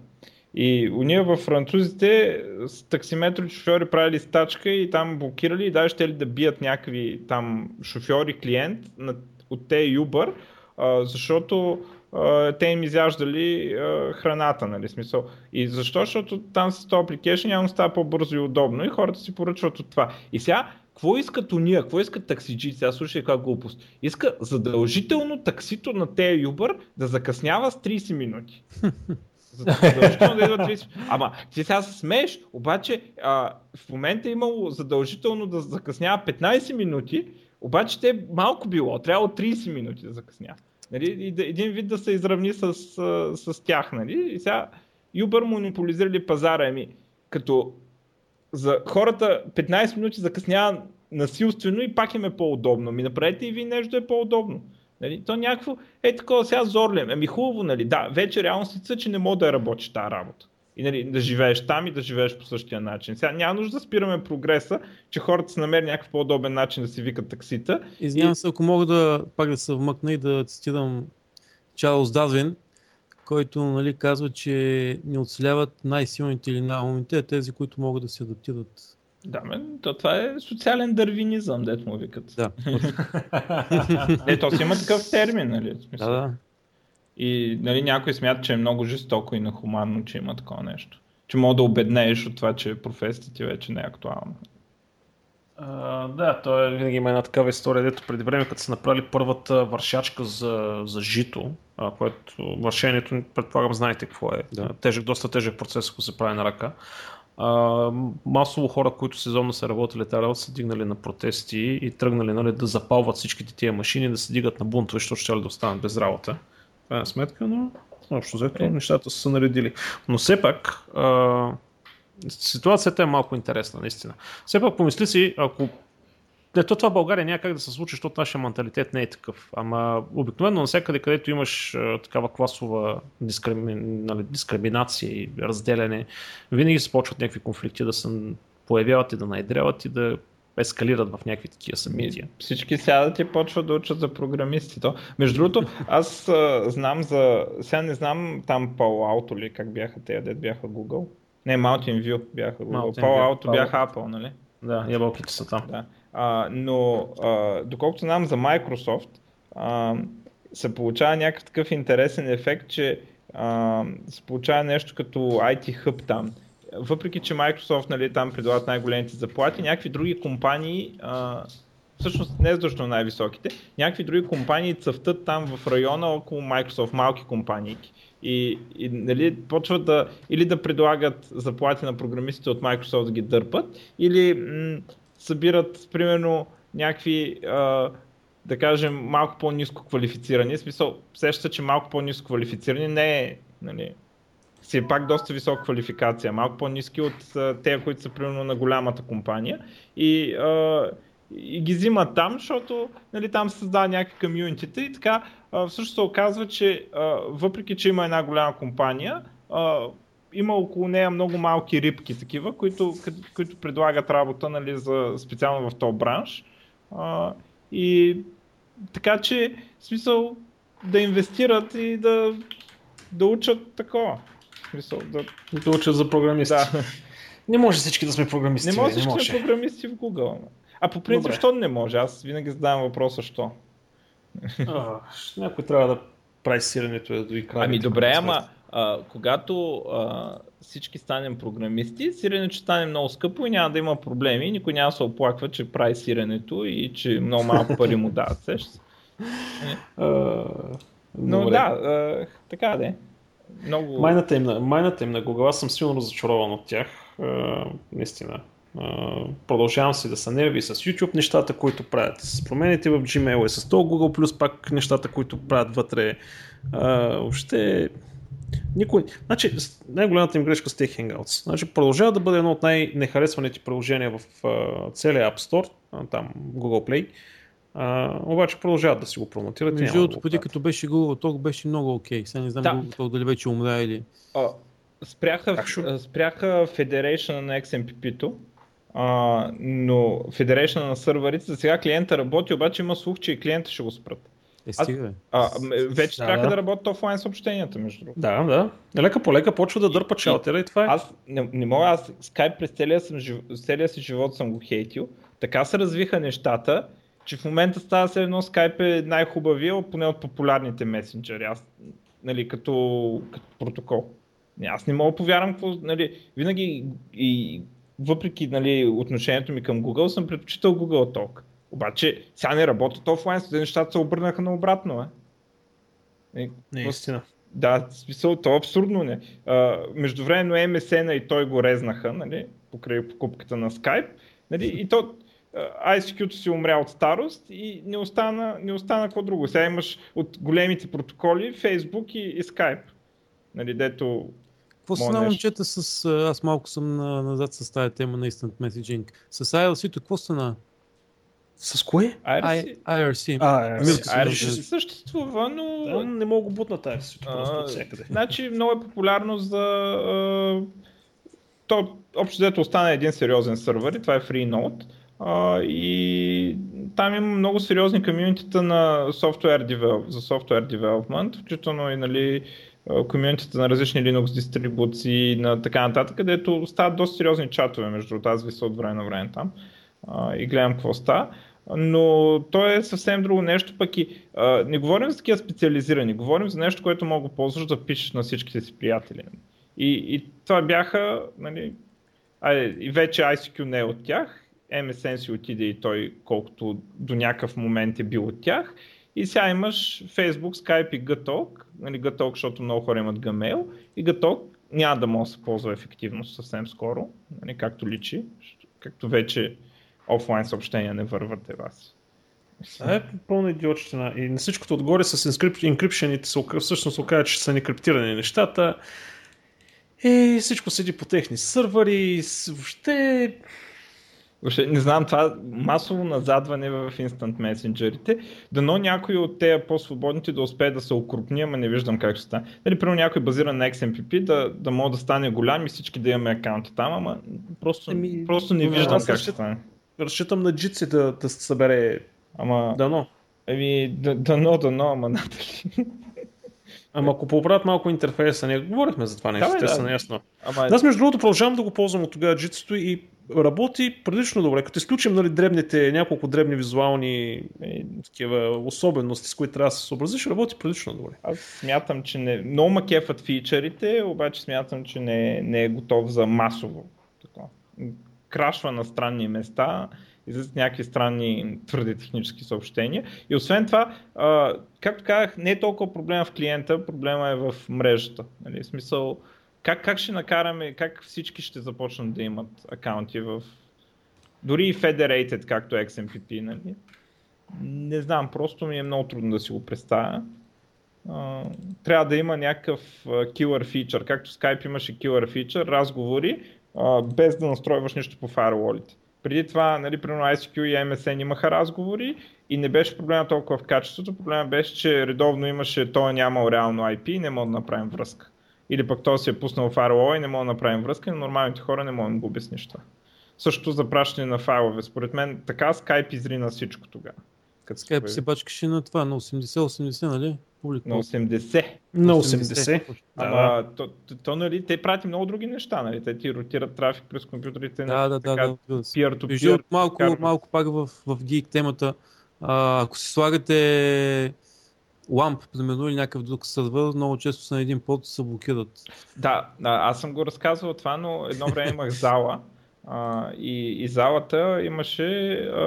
И уния във французите с таксиметро шофьори правили стачка и там блокирали и даже ще ли да бият някакви там шофьори, клиент от те Uber, а, защото те им изяждали храната, нали, смисъл. И защо? Защото там с този application явно става по-бързо и удобно и хората си поръчват от това. И сега, какво искат уния, какво искат таксиджи, сега слушай каква глупост. Иска задължително таксито на тея Uber да закъснява с 30 минути. Задължително да идва 30. Ама ти сега се смееш, обаче а, в момента е имало задължително да закъснява 15 минути, обаче те малко било, трябва 30 минути да закъснява. Нали, един вид да се изравни с, с, тях. Нали? И сега Uber монополизирали пазара. Ами, като за хората 15 минути закъснява насилствено и пак им е по-удобно. Ми направете и ви нещо е по-удобно. Нали? То някакво е такова сега зорлем. Ами хубаво, нали? Да, вече реално си че не мога да работиш тази работа и нали, да живееш там и да живееш по същия начин. Сега няма нужда да спираме прогреса, че хората са намерят някакъв по-удобен начин да си викат таксита. Извинявам и... се, ако мога да пак да се вмъкна и да цитирам Чарлз Дарвин, който нали, казва, че не оцеляват най-силните или най-умните, а тези, които могат да се адаптират. Да, мен, то това е социален дървинизъм, дето му викат. Да. е, то си има такъв термин, нали? Да, да. И нали, някой смята, че е много жестоко и нахуманно, че има такова нещо. Че мога да обеднееш от това, че професията ти вече не е актуална. А, да, то е, винаги има една такава история, дето преди време, като са направили първата вършачка за, за жито, а, което вършението, предполагам, знаете какво е. Да. Тежък, доста тежък процес, ако се прави на ръка. А, масово хора, които сезонно са работили тази работа, са дигнали на протести и тръгнали нали, да запалват всичките тия машини, да се дигат на бунтове, защото ще да останат без работа. Крайна сметка, но общо взето е. нещата са се наредили. Но все пак, а, ситуацията е малко интересна, наистина. Все пак помисли си, ако не, то това в България няма как да се случи, защото нашия менталитет не е такъв. Ама обикновено навсякъде, където имаш а, такава класова дискрими... нали, дискриминация и разделяне, винаги се почват някакви конфликти да се появяват и да найдряват и да ескалират в някакви такива събития. Всички сядат и почват да учат за програмисти. То. Между другото, аз а, знам за... Сега не знам там Palo Alto ли, как бяха те, дед бяха Google. Не, Mountain View бяха Google. Mountain Palo Alto бяха Apple, нали? Да, ябълките са там. Да. А, но а, доколкото знам за Microsoft, а, се получава някакъв такъв интересен ефект, че а, се получава нещо като IT Hub там. Въпреки, че Microsoft нали, там предлагат най-големите заплати, някакви други компании, а, всъщност не задължително най-високите, някакви други компании цъфтат там в района около Microsoft, малки компании. И, и нали, почват да или да предлагат заплати на програмистите от Microsoft да ги дърпат, или м- събират примерно някакви, а, да кажем, малко по-низко квалифицирани. В смисъл, сеща, че малко по-низко квалифицирани не е, нали, си пак доста висока квалификация, малко по-низки от те, които са примерно на голямата компания. И, а, и ги взимат там, защото нали, там се създава някакви комьюнитита и така а, всъщност се оказва, че а, въпреки, че има една голяма компания, а, има около нея много малки рибки такива, които, които предлагат работа нали, за, специално в този бранш. А, и така че, смисъл, да инвестират и да, да учат такова. Смисъл, да... да учат за програмисти. Да. Не може всички да сме програмисти. Не може всички да сме програмисти в Google. А по принцип, защо не може? Аз винаги задавам въпроса, що. А, някой трябва да прави сирането и да край. Ами добре, ама а, когато а, всички станем програмисти, сиренето ще стане много скъпо и няма да има проблеми. Никой няма да се оплаква, че прави сиренето и че много малко пари му дават. Но Добре. да, а, така да е. Много... Майната, им на, майната им на Google, аз съм силно разочарован от тях. А, наистина. Uh, продължавам си да са нерви с YouTube, нещата, които правят с промените в Gmail и с то Google, плюс пак нещата, които правят вътре. Uh, въобще никой... Значи, най-голямата им грешка с тези Hangouts. Значи, продължава да бъде едно от най-нехаресваните приложения в uh, целия App Store, там Google Play. Uh, обаче продължават да си го промотират. Между другото, преди като беше Google Talk, беше много окей. Okay. Сега не знам да. Google Talk дали вече умря или... Uh, спряха, спряха Federation на XMPP-то, uh, но Federation на сървърите, за сега клиента работи, обаче има слух, че и клиента ще го спрат. Е, стига, а, вече да, трябва да. да работят офлайн съобщенията, между другото. Да, да. Лека по лека почва да дърпа шалтера и това е. Аз не, не мога, аз Skype през целия, съм, целия си живот съм го хейтил. Така се развиха нещата, че в момента става се едно Skype е най-хубавия, поне от популярните месенджери, аз, нали, като, като протокол. Аз не мога да повярвам какво, нали, винаги и въпреки нали, отношението ми към Google, съм предпочитал Google Talk. Обаче сега не работят офлайн, след нещата се обърнаха наобратно. Е. Не, Наистина. Да, смисъл, то е абсурдно не. А, междувременно MSN и той го резнаха, нали, покрай покупката на Skype. Нали, и то ICQ-то си умря от старост и не остана, не остана какво друго. Сега имаш от големите протоколи Facebook и, и Skype. Нали, дето какво стана момчета с... Аз малко съм на, назад с тази тема на Instant Messaging. С ILC-то какво стана? С кое? IRC. IRC. А, IRC. IRC съществува, но... Да, не мога да бутна тази всякъде. Значи много е популярно за... А, то общо взето остана един сериозен сървър и това е FreeNode. И там има много сериозни комьюнитита на software за software development, включително и нали, комьюнитите на различни Linux дистрибуции на така нататък, където стават доста сериозни чатове, между тази виса от време на време там а, и гледам какво става. Но то е съвсем друго нещо, пък и а, не говорим за такива специализирани, говорим за нещо, което мога да ползваш да пишеш на всичките си приятели. И, и това бяха, нали, а, и вече ICQ не е от тях, MSN си отиде и той колкото до някакъв момент е бил от тях. И сега имаш Facebook, Skype и Gtalk, нали, Gtalk, защото много хора имат Gmail и Gtalk няма да може да се ползва ефективно съвсем скоро, нали, както личи, както вече офлайн съобщения не върват е вас. Това е пълна идиотщина. И на всичкото отгоре с инкрипшените всъщност се оказа, че са некриптирани нещата. И всичко седи по техни сървъри. Въобще Въобще, не знам, това масово назадване в Instant Messenger-ите. Дано някой от тези по-свободните да успее да се окрупни, ама не виждам как ще стане. Нали, примерно някой базиран на XMPP да, да може да стане голям и всички да имаме акаунти там, ама просто, Еми, просто не виждам как ще стане. Разчитам на Jitsi да, да се събере Ама... Дано. Еми, дано, дано, ама надали. Ама ако поправят малко интерфейса, ние говорихме за това нещо, да, те да. са наясно. Ама... Аз между другото продължавам да го ползвам от тогава джитсто и работи прилично добре. Като изключим нали, дребните, няколко дребни визуални е, такива особености, с които трябва да се съобразиш, работи прилично добре. Аз смятам, че не... Много ма кефът фичерите, обаче смятам, че не, не е готов за масово. Така. Крашва на странни места излизат някакви странни твърде технически съобщения. И освен това, както казах, не е толкова проблема в клиента, проблема е в мрежата. Нали? В смисъл, как, как ще накараме, как всички ще започнат да имат акаунти в дори и federated, както XMPP, нали? Не знам, просто ми е много трудно да си го представя. Трябва да има някакъв uh, killer feature, както Skype имаше killer feature, разговори, без да настройваш нищо по фаерволите. Преди това, нали, примерно ICQ и MSN имаха разговори и не беше проблема толкова в качеството, проблема беше, че редовно имаше, той нямал реално IP и не мога да направим връзка. Или пък той си е пуснал firewall и не мога да направим връзка, но нормалните хора не могат да го обясниш това. Също за пращане на файлове. Според мен така Skype изри на всичко тогава. Skype се бачкаше на това, на 80-80, нали? публика. На 80. На 80. 80. Ама, да. то, то, то, нали, те правят много други неща, нали? Те ти ротират трафик през компютрите. Да, да, така, да, да. Peer-to-peer. Малко, малко пак в, в Geek темата. А, ако си слагате ламп, примерно, или някакъв друг сървър, много често са на един под се блокират. Да, аз съм го разказвал това, но едно време имах зала а, и, и залата имаше а,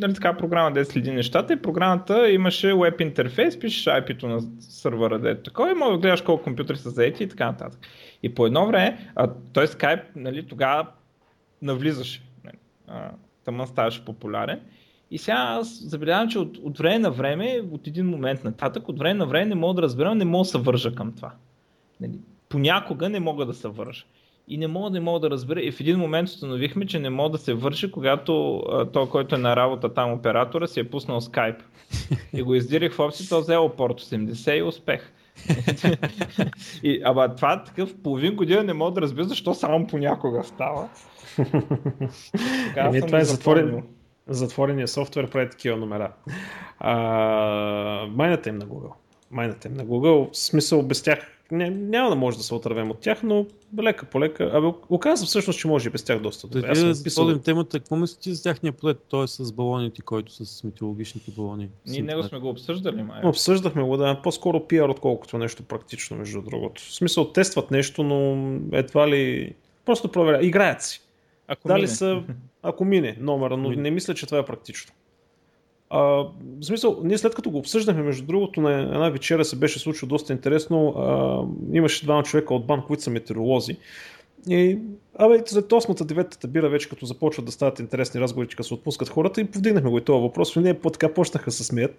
нали, така програма, да следи нещата и програмата имаше веб интерфейс, пишеш IP-то на сървъра, е такова и може да гледаш колко компютри са заети и така нататък. И по едно време, а, той Skype нали, тогава навлизаше, нали, а, тъмън ставаше популярен и сега аз забелязвам, че от, от време на време, от един момент нататък, от време на време не мога да разбирам, не мога да се вържа към това. Нали, понякога не мога да се вържа и не мога, не мога да разбера. И в един момент установихме, че не мога да се върши, когато той, който е на работа там оператора, си е пуснал скайп. И го издирих в опции, то взел порт 80 и успех. и, ама това такъв половин година не мога да разбера защо само понякога става. Еми, това е затворен, затворения софтуер прави такива номера. А, майната им на Google. Майната им на Google. В смисъл без тях не, няма да може да се отървем от тях, но лека по лека. Абе, оказва всъщност, че може и без тях доста добре. Да, Аз писал... темата, какво мислите за тяхния проект, той с балоните, който с метеорологичните балони? Ние него сме го обсъждали, май. Обсъждахме го, да. По-скоро пиар, отколкото нещо практично, между другото. В смисъл, тестват нещо, но едва ли... Просто проверя. Играят си. Ако Дали мине. са, ако мине номера, но не мисля, че това е практично. А, в смисъл, ние след като го обсъждахме, между другото, на една вечера се беше случило доста интересно. А, имаше двама човека от бан, които са метеоролози. И, абе, след 8-та, 9-та бира вече като започват да стават интересни разговори, като се отпускат хората и повдигнахме го и това въпрос. И не по-така почнаха се смеят,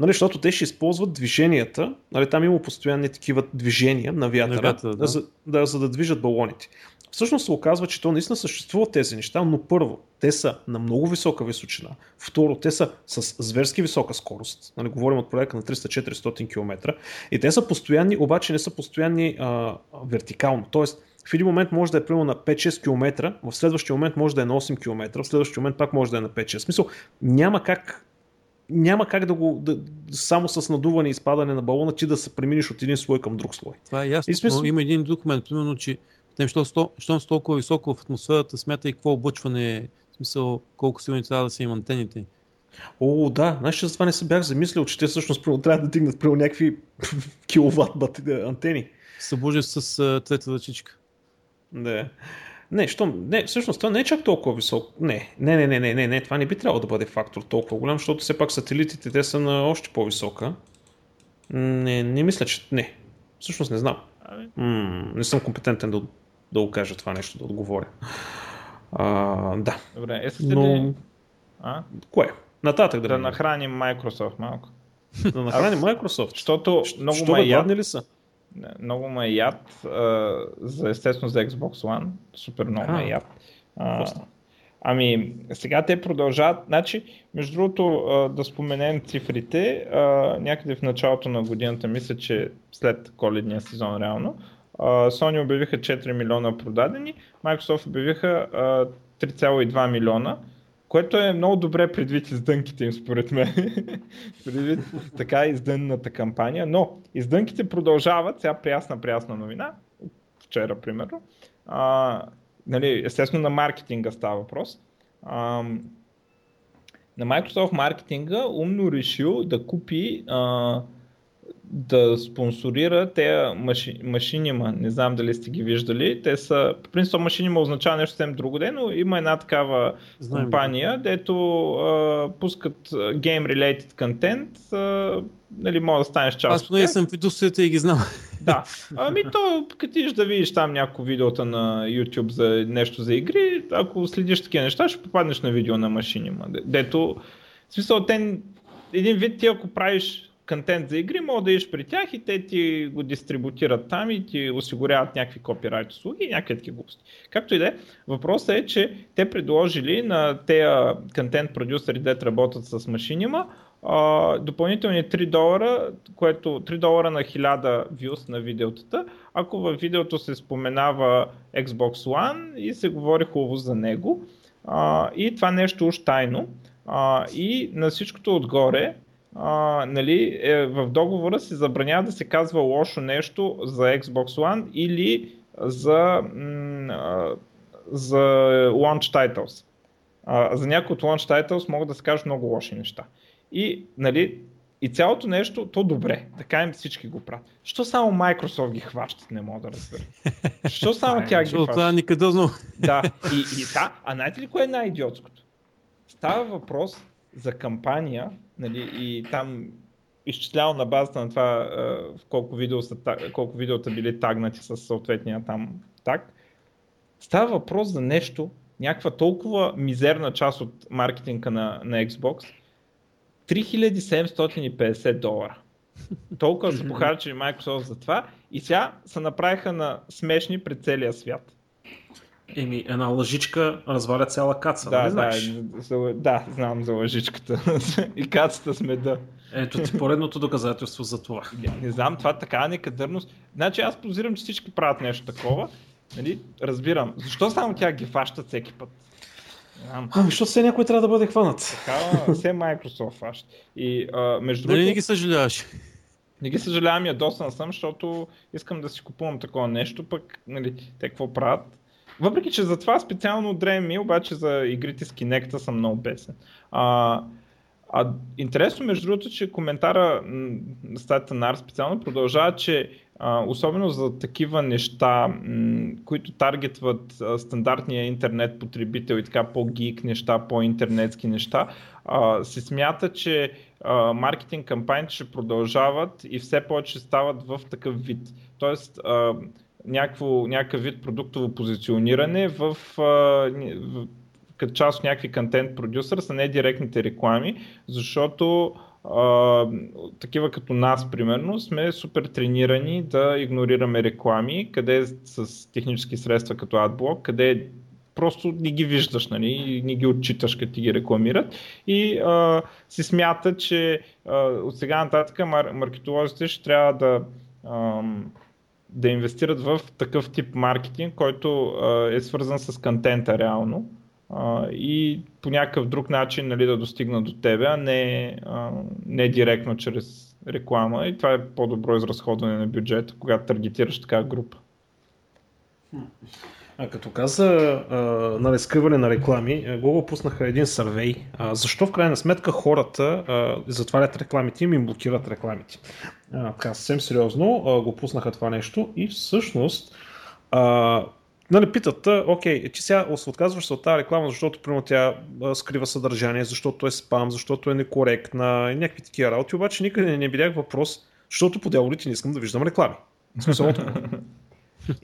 нали, защото те ще използват движенията, нали, там има постоянни такива движения на вятъра, на вятъра да. За, да, за да движат балоните. Всъщност се оказва, че то наистина съществуват тези неща, но първо, те са на много висока височина. Второ, те са с зверски висока скорост. Нали, говорим от проекта на 300-400 км. И те са постоянни, обаче не са постоянни а, вертикално. Тоест, в един момент може да е примерно на 5-6 км, в следващия момент може да е на 8 км, в следващия момент пак може да е на 5-6. Смисъл, няма как няма как да го да, само с надуване и изпадане на балона ти да се преминеш от един слой към друг слой. Това е ясно, смисъл... но има един документ, примерно, че тем, що, що, що толкова високо в атмосферата, смятай какво облъчване е, в смисъл колко силни трябва да са им антените. О, да, значи за това не се бях замислил, че те всъщност трябва да дигнат при някакви киловатт антени. Събужда с uh, трета ръчичка. Да. Не, що, не, всъщност това не е чак толкова висок. Не, не, не, не, не, не, не, това не би трябвало да бъде фактор толкова голям, защото все пак сателитите те са на още по-висока. Не, не мисля, че не. Всъщност не знам. М- не съм компетентен да, да го кажа това нещо, да отговоря. А, да. Добре, е Но... ли... А? Кое? Нататък да, да нахраним Microsoft малко. Да нахраним Microsoft? Защото много Що ме яд... ли са? Много ме яд, а, за, естествено за Xbox One, супер много ме яд. А, ами, сега те продължават, значи, между другото, а, да споменем цифрите, а, някъде в началото на годината, мисля, че след коледния сезон реално, а, Sony обявиха 4 милиона продадени, Microsoft обявиха а, 3,2 милиона, което е много добре предвид издънките им, според мен. предвид така издънната кампания. Но издънките продължават, сега прясна новина, вчера примерно. А, нали, естествено на маркетинга става въпрос. А, на Microsoft маркетинга умно решил да купи а, да спонсорира те маши, машинима. Не знам дали сте ги виждали. Те са, по принцип машинима означава нещо съвсем друго ден, но има една такава Знаем. компания, дето а, пускат game-related контент, а, нали, може да станеш част Аз поне съм в индустрията и ги знам. Да. Ами то, като ти да видиш там няколко видеота на YouTube за нещо за игри, ако следиш такива неща, ще попаднеш на видео на машинима. Дето, в смисъл, те, един вид ти ако правиш контент за игри, мога да идеш при тях и те ти го дистрибутират там и ти осигуряват някакви копирайт услуги и някакви такива глупости. Както и да е, въпросът е, че те предложили на тези контент продюсери, дет работят с машинима, допълнителни 3 долара, което 3 долара на 1000 views на видеотата, ако във видеото се споменава Xbox One и се говори хубаво за него. А, и това нещо уж тайно. А, и на всичкото отгоре, а, нали, е, в договора се забранява да се казва лошо нещо за Xbox One или за, м- за launch titles. А, за някои от launch titles могат да се кажат много лоши неща. И, нали, и цялото нещо, то добре, да кажем всички го правят. Що само Microsoft ги хващат, не мога да разбера. Що само тя ги хващат? Това никъде Да, и, и да, а знаете ли кое е най-идиотското? Става въпрос за кампания, нали, и там изчислял на базата на това колко, видео са, колко видеота били тагнати с съответния там таг. Става въпрос за нещо, някаква толкова мизерна част от маркетинга на, на Xbox, 3750 долара. Толкова са похарчили Microsoft за това и сега се направиха на смешни пред целия свят. Еми, една лъжичка разваля цяла каца, да, нали знаеш? Да, за, да, знам за лъжичката. и кацата сме да. Ето ти поредното доказателство за това. Не, не знам, това така некадърност. Значи аз позирам, че всички правят нещо такова. Нали? Разбирам. Защо само тя ги фащат всеки път? Ами, защото все някой трябва да бъде хванат. Така, все Microsoft фаща. И а, между другото... Дали не ги съжаляваш? Не ги съжалявам, ядосан съм, защото искам да си купувам такова нещо, пък нали, те какво правят? Въпреки, че за това специално дреме ми, обаче за игрите с Kinect съм много бесен. А, а интересно, между другото, че коментара на статията на Арс специално продължава, че а, особено за такива неща, м- които таргетват а, стандартния интернет потребител и така по-гик неща, по-интернетски неща, а, се смята, че а, маркетинг кампаниите ще продължават и все повече стават в такъв вид. Тоест, а, някакво, някакъв вид продуктово позициониране в, в като част от някакви контент продюсър са не директните реклами, защото а, такива като нас, примерно, сме супер тренирани да игнорираме реклами, къде с технически средства като AdBlock, къде просто не ги виждаш, нали, не ги отчиташ, като ти ги рекламират. И а, се смята, че а, от сега нататък мар- маркетолозите ще трябва да а, да инвестират в такъв тип маркетинг, който е свързан с контента реално и по някакъв друг начин нали, да достигна до тебе, а не, не директно чрез реклама и това е по-добро изразходване на бюджета, когато таргетираш така група. А като каза а, на разкриване на реклами, Google пуснаха един сървей. А, защо в крайна сметка хората а, затварят рекламите им и блокират рекламите? А, така съвсем сериозно а, го пуснаха това нещо и всъщност а, нали, питат, окей, ти сега се отказваш се от тази реклама, защото примерно тя скрива съдържание, защото е спам, защото е некоректна и някакви такива работи, обаче никъде не видях въпрос, защото по дяволите не искам да виждам реклами. Смисъл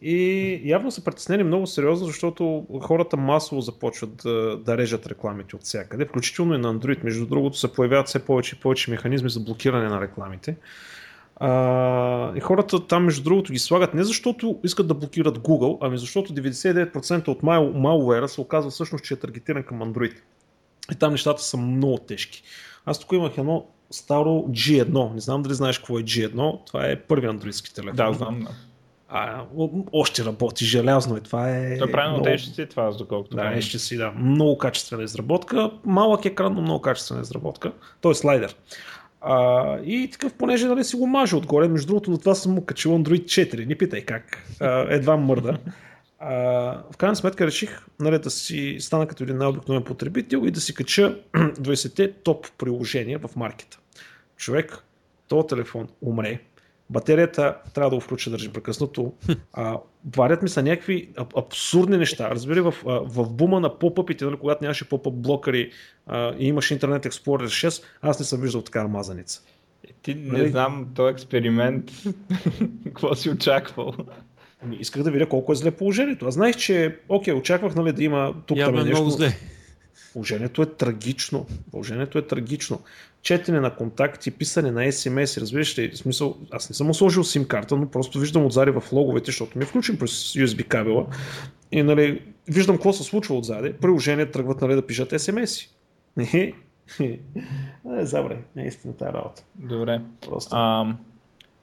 И явно са притеснени много сериозно, защото хората масово започват да, да режат рекламите от всякъде, включително и на Android. Между другото се появяват все повече и повече механизми за блокиране на рекламите. А, и хората там, между другото, ги слагат не защото искат да блокират Google, ами защото 99% от malware се оказва всъщност, че е таргетиран към Android. И там нещата са много тежки. Аз тук имах едно старо G1. Не знам дали знаеш какво е G1. Това е първи андроидски телефон. Да, знам. А, още работи желязно и това е... Той правилно много... HTC това, аз доколкото. Да, HTC, да. Много качествена изработка. Малък екран, но много качествена изработка. Той е слайдер. А, и такъв, понеже нали, си го мажа отгоре, между другото на това съм му качил Android 4, не питай как, а, едва мърда. А, в крайна сметка реших нали, да си стана като един най-обикновен потребител и да си кача 20-те топ приложения в маркета. Човек, този телефон умре, батерията трябва да го включа държи прекъснато. А, варят ми са някакви абсурдни неща. Разбери, в, в бума на поп-ъпите, нали, когато нямаше поп-ъп блокъри а, и имаше Internet Explorer 6, аз не съм виждал така мазаница. Е, ти не нали? знам, този експеримент, какво си очаквал? Ами, исках да видя колко е зле положението. Аз знаех, че, окей, очаквах нали, да има тук Явно е нещо. много зле. Положението е трагично. Положението е трагично четене на контакти, писане на SMS, разбираш ли, в смисъл, аз не съм сложил сим карта, но просто виждам отзади в логовете, защото ми е включен през USB кабела и нали, виждам какво се случва отзади, приложения тръгват нали, да пишат SMS-и. е, забре, наистина тази работа. Добре. Просто. А,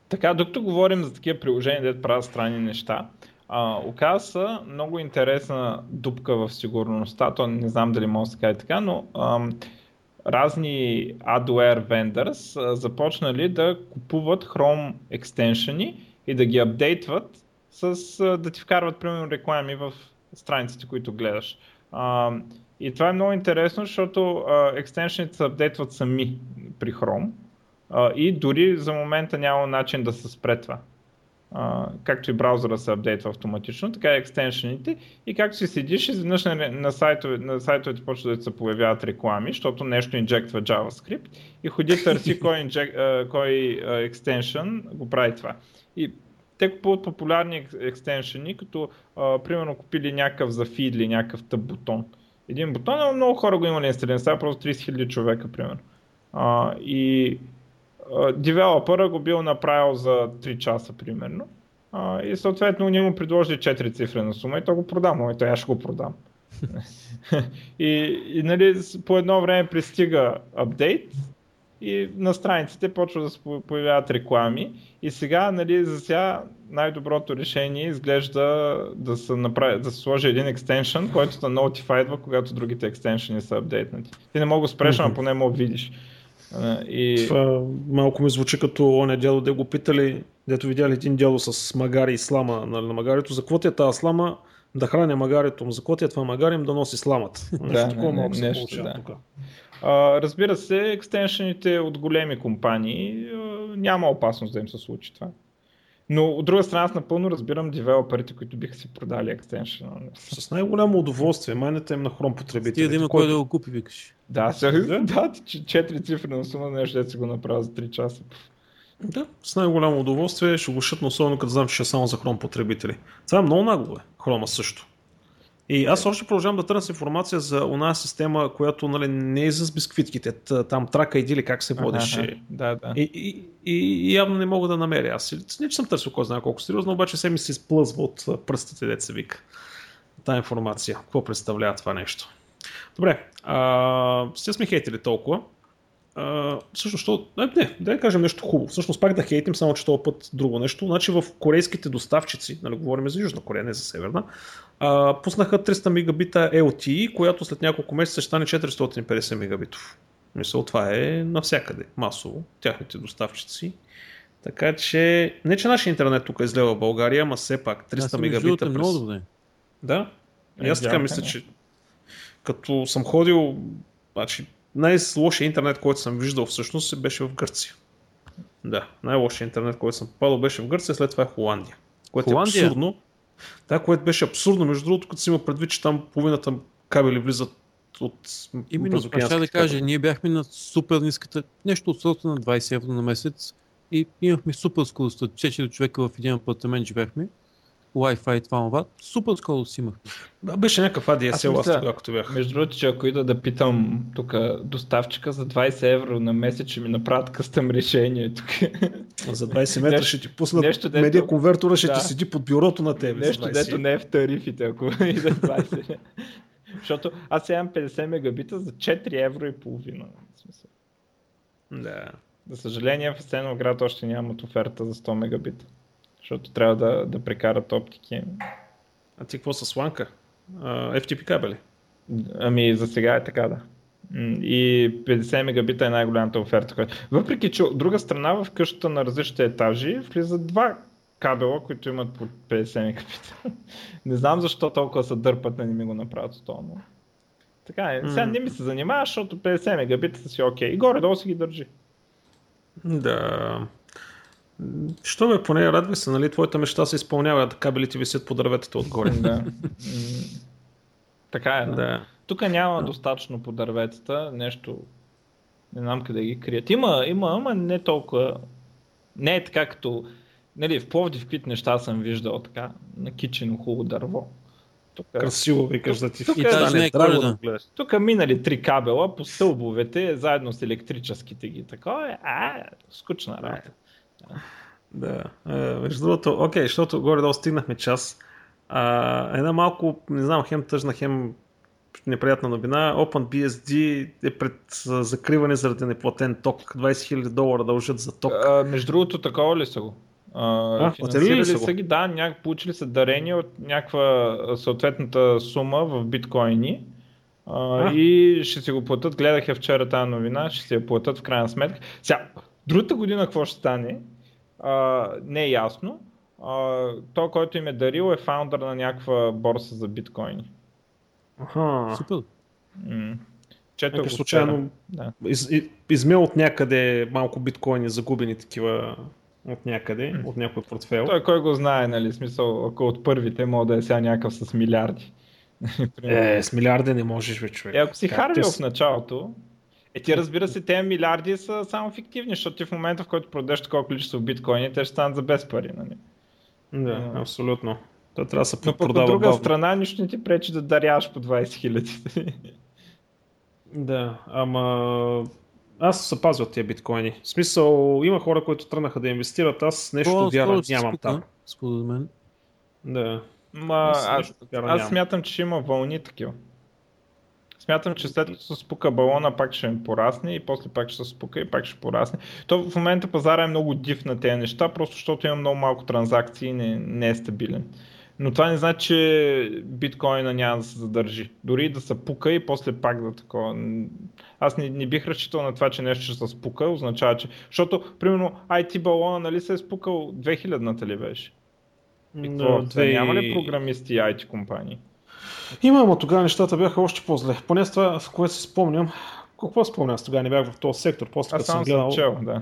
така, докато говорим за такива приложения, дето правят странни неща, а, оказа много интересна дупка в сигурността, то не знам дали може да се каже така, но ам, разни adware vendors започнали да купуват Chrome екстеншени и да ги апдейтват с да ти вкарват примерно реклами в страниците, които гледаш. А, и това е много интересно, защото екстеншените се апдейтват сами при Chrome а, и дори за момента няма начин да се спре това както и браузъра се апдейтва автоматично, така и екстеншените. И както си седиш, изведнъж на, на, сайтове, на сайтовете почва да се появяват реклами, защото нещо инжектва JavaScript и ходи търси кой, инжек, кой екстеншън го прави това. И те купуват популярни екстеншени, като а, примерно купили някакъв за фид или някакъв тъп бутон. Един бутон, но много хора го имали инсталиран, сега просто 30 000 човека, примерно. А, и девелопъра го бил направил за 3 часа примерно. А, и съответно ние му предложили 4 цифри на сума и то го продам, но и то аз ще го продам. и, и нали, по едно време пристига апдейт и на страниците почва да се появяват реклами и сега, нали, за сега най-доброто решение изглежда да се, направи, да се сложи един екстеншън, който да notify когато другите екстеншъни са апдейтнати. Ти не мога да спреш, но поне мога видиш. И... Това малко ми звучи като оня дядо, де го питали, дето видяли един дядо с магари и слама нали, на магарито. За какво ти е тази слама? Да храня магарито, за какво ти е това магарим да носи сламата? Да, такова малко се нещо, да. тук. А, разбира се, екстеншените от големи компании няма опасност да им се случи това. Но от друга страна аз напълно разбирам девелоперите, които биха си продали екстеншън. С най-голямо удоволствие, майната им на хром потребители. Ти да има кой да го купи, викаш. Да, сега, да, четири цифри на сума нещо да си го направя за 3 часа. Да, с най-голямо удоволствие ще го шътна, особено като знам, че ще е само за хром потребители. Това е много нагло, е. хрома също. И аз още продължавам да търся информация за една система, която нали, не е с бисквитките, там трака иди или как се водеше. Ага, да, да. И, и, и, явно не мога да намеря. Аз не че съм търсил кой знае колко сериозно, обаче се ми се изплъзва от пръстите, деца вика. Та информация. Какво представлява това нещо? Добре, а, сме хейтили толкова. Uh, всъщност, що... не, не, да кажем нещо хубаво. Всъщност пак да хейтим, само че този път друго нещо. Значи в корейските доставчици, нали, говорим за Южна Корея, не за Северна, uh, пуснаха 300 мегабита LTE, която след няколко месеца ще стане 450 мегабитов. Мисля, това е навсякъде, масово, тяхните доставчици. Така че, не че нашия интернет тук е зле в България, ама все пак 300 мегабита. През... Много добре. Да. И аз така мисля, че като съм ходил, значи, най-лошия интернет, който съм виждал всъщност беше в Гърция. Да, най-лошия интернет, който съм попадал беше в Гърция, след това е Холандия. Което е Холандия? е абсурдно. Това, което беше абсурдно, между другото, като си има предвид, че там половината кабели влизат от Именно това ще да кажа, ние бяхме на супер ниската, нещо от сорта на 20 евро на месец и имахме супер скорост. 4 човека в един апартамент живеехме. Wi-Fi, това, това. Супер скоро си имах. Да, беше някакъв ADSL аз тогава, като бях. Между другото, че ако ида да питам тук доставчика за 20 евро на месец, ще ми направят къстъм решение тук. За 20 метра ще ти пуснат нещо, дето... медиа конвертора, ще да. ти седи под бюрото на теб. Нещо, дето не е в тарифите, ако ида 20. Защото аз сега имам 50 мегабита за 4 евро и половина. Да. За съжаление в Сеноград още нямат оферта за 100 мегабита. Защото трябва да, да прекарат оптики. А ти какво с сланка? FTP кабели? Ами за сега е така да. И 50 мегабита е най-голямата оферта. Въпреки, че от друга страна в къщата на различните етажи влизат два кабела, които имат по 50 мегабита. не знам защо толкова се дърпат не ми го направят това, но... Така е. Сега не ми се занимава, защото 50 мегабита са си окей. Okay. И горе-долу си ги държи. Да. Що ме поне радва се, нали? Твоята мечта се изпълнява, кабелите висят по дърветата отгоре. да. така е. Да. Тук няма достатъчно по дърветата, нещо не знам къде ги крият. Има, има, ама не толкова. Не е така като. Нали, в Пловдив каквито неща съм виждал така, на кичено хубаво дърво. Тук, Красиво викаш да ти тук, и не е да гледаш. Тук минали три кабела по стълбовете, заедно с електрическите ги. Такова е, а, скучна работа. Да. Е, между другото, окей, защото горе-долу стигнахме час. А, една малко, не знам, хем тъжна, хем неприятна новина. OpenBSD е пред закриване заради неплатен ток. 20 000 долара дължат за ток. А, между другото, такова ли са го? А, финансирали ли са, са ги? Да, няк, получили са дарение от някаква съответната сума в биткоини. А, а? И ще си го платят. Гледах я вчера тази новина, ще си я платят в крайна сметка. Сега, другата година какво ще стане? А, не е ясно. А, той, който им е дарил е фаундър на някаква борса за биткоини. Аха. Супер. М- Чето случайно да. из, измел от някъде малко биткоини, загубени такива от някъде, от някой портфел. Той кой го знае, нали? Смисъл, ако от първите мога да е сега някакъв с милиарди. е, с милиарди не можеш, бе, човек. Е, ако си харвил в началото, е, ти разбира се, тези милиарди са само фиктивни, защото ти в момента, в който продадеш такова количество биткоини, те ще станат за без пари. Нали? Да, а, абсолютно. То трябва да се Но продава. от друга бавно. страна, нищо не ти пречи да даряваш по 20 хиляди. да, ама аз се пазя от тия биткоини. В смисъл, има хора, които тръгнаха да инвестират, аз нещо вяра нямам там. Според мен. Да. Ма, аз, аз, аз смятам, че има вълни такива. Смятам, че след като се спука балона, пак ще им порасне и после пак ще се спука и пак ще порасне. То в момента пазара е много див на тези неща, просто защото има много малко транзакции и не, не е стабилен. Но това не значи, че биткоина няма да се задържи. Дори да се пука и после пак да такова. Аз не, не бих разчитал на това, че нещо ще се спука, означава, че... Защото, примерно, IT балона, нали се е спукал 2000-та ли беше? И какво? Две... Няма ли програмисти и IT компании? Има, но тогава нещата бяха още по-зле. Поне с това, в което си спомням, какво спомням, аз тогава не бях в този сектор, после като съм гледал... Чел, да.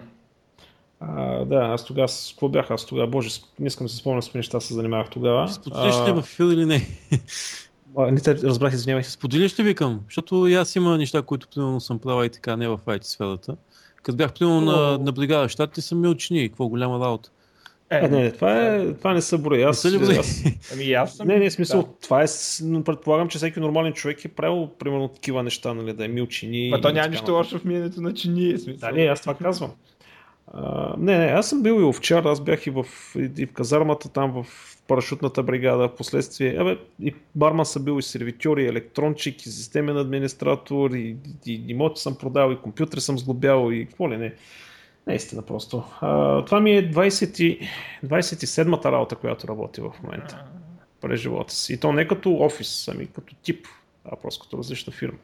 А, да, аз тогава, какво бях аз тогава, боже, не искам да се спомням с какви неща се занимавах тогава. Споделиш ли в фил или не? А, не те разбрах, извинявай. Споделиш ли викам? Защото и аз има неща, които примерно съм правил и така, не в IT сферата. Като бях примерно на, на бригада щатите, съм ми учени, какво голяма работа. Е, не, не, това, е, това не са брои. Аз, не са аз, ами аз съм. Не, не, смисъл, да. това е, предполагам, че всеки нормален човек е правил примерно такива неща, нали, да е мил чини. Ма то няма нищо лошо в миенето на чини, е смисъл. Да, не, аз това казвам. А, не, не, аз съм бил и овчар, аз бях и в, и в казармата, там в парашутната бригада, в последствие. Абе, и барман съм бил и сервитьор, и електрончик, и системен администратор, и, и, и имоти съм продал, и компютри съм сглобявал, и какво ли не. Наистина просто. А, това ми е 20, 27-та работа, която работи в момента. През живота си. И то не като офис, ами като тип, а просто като различна фирма.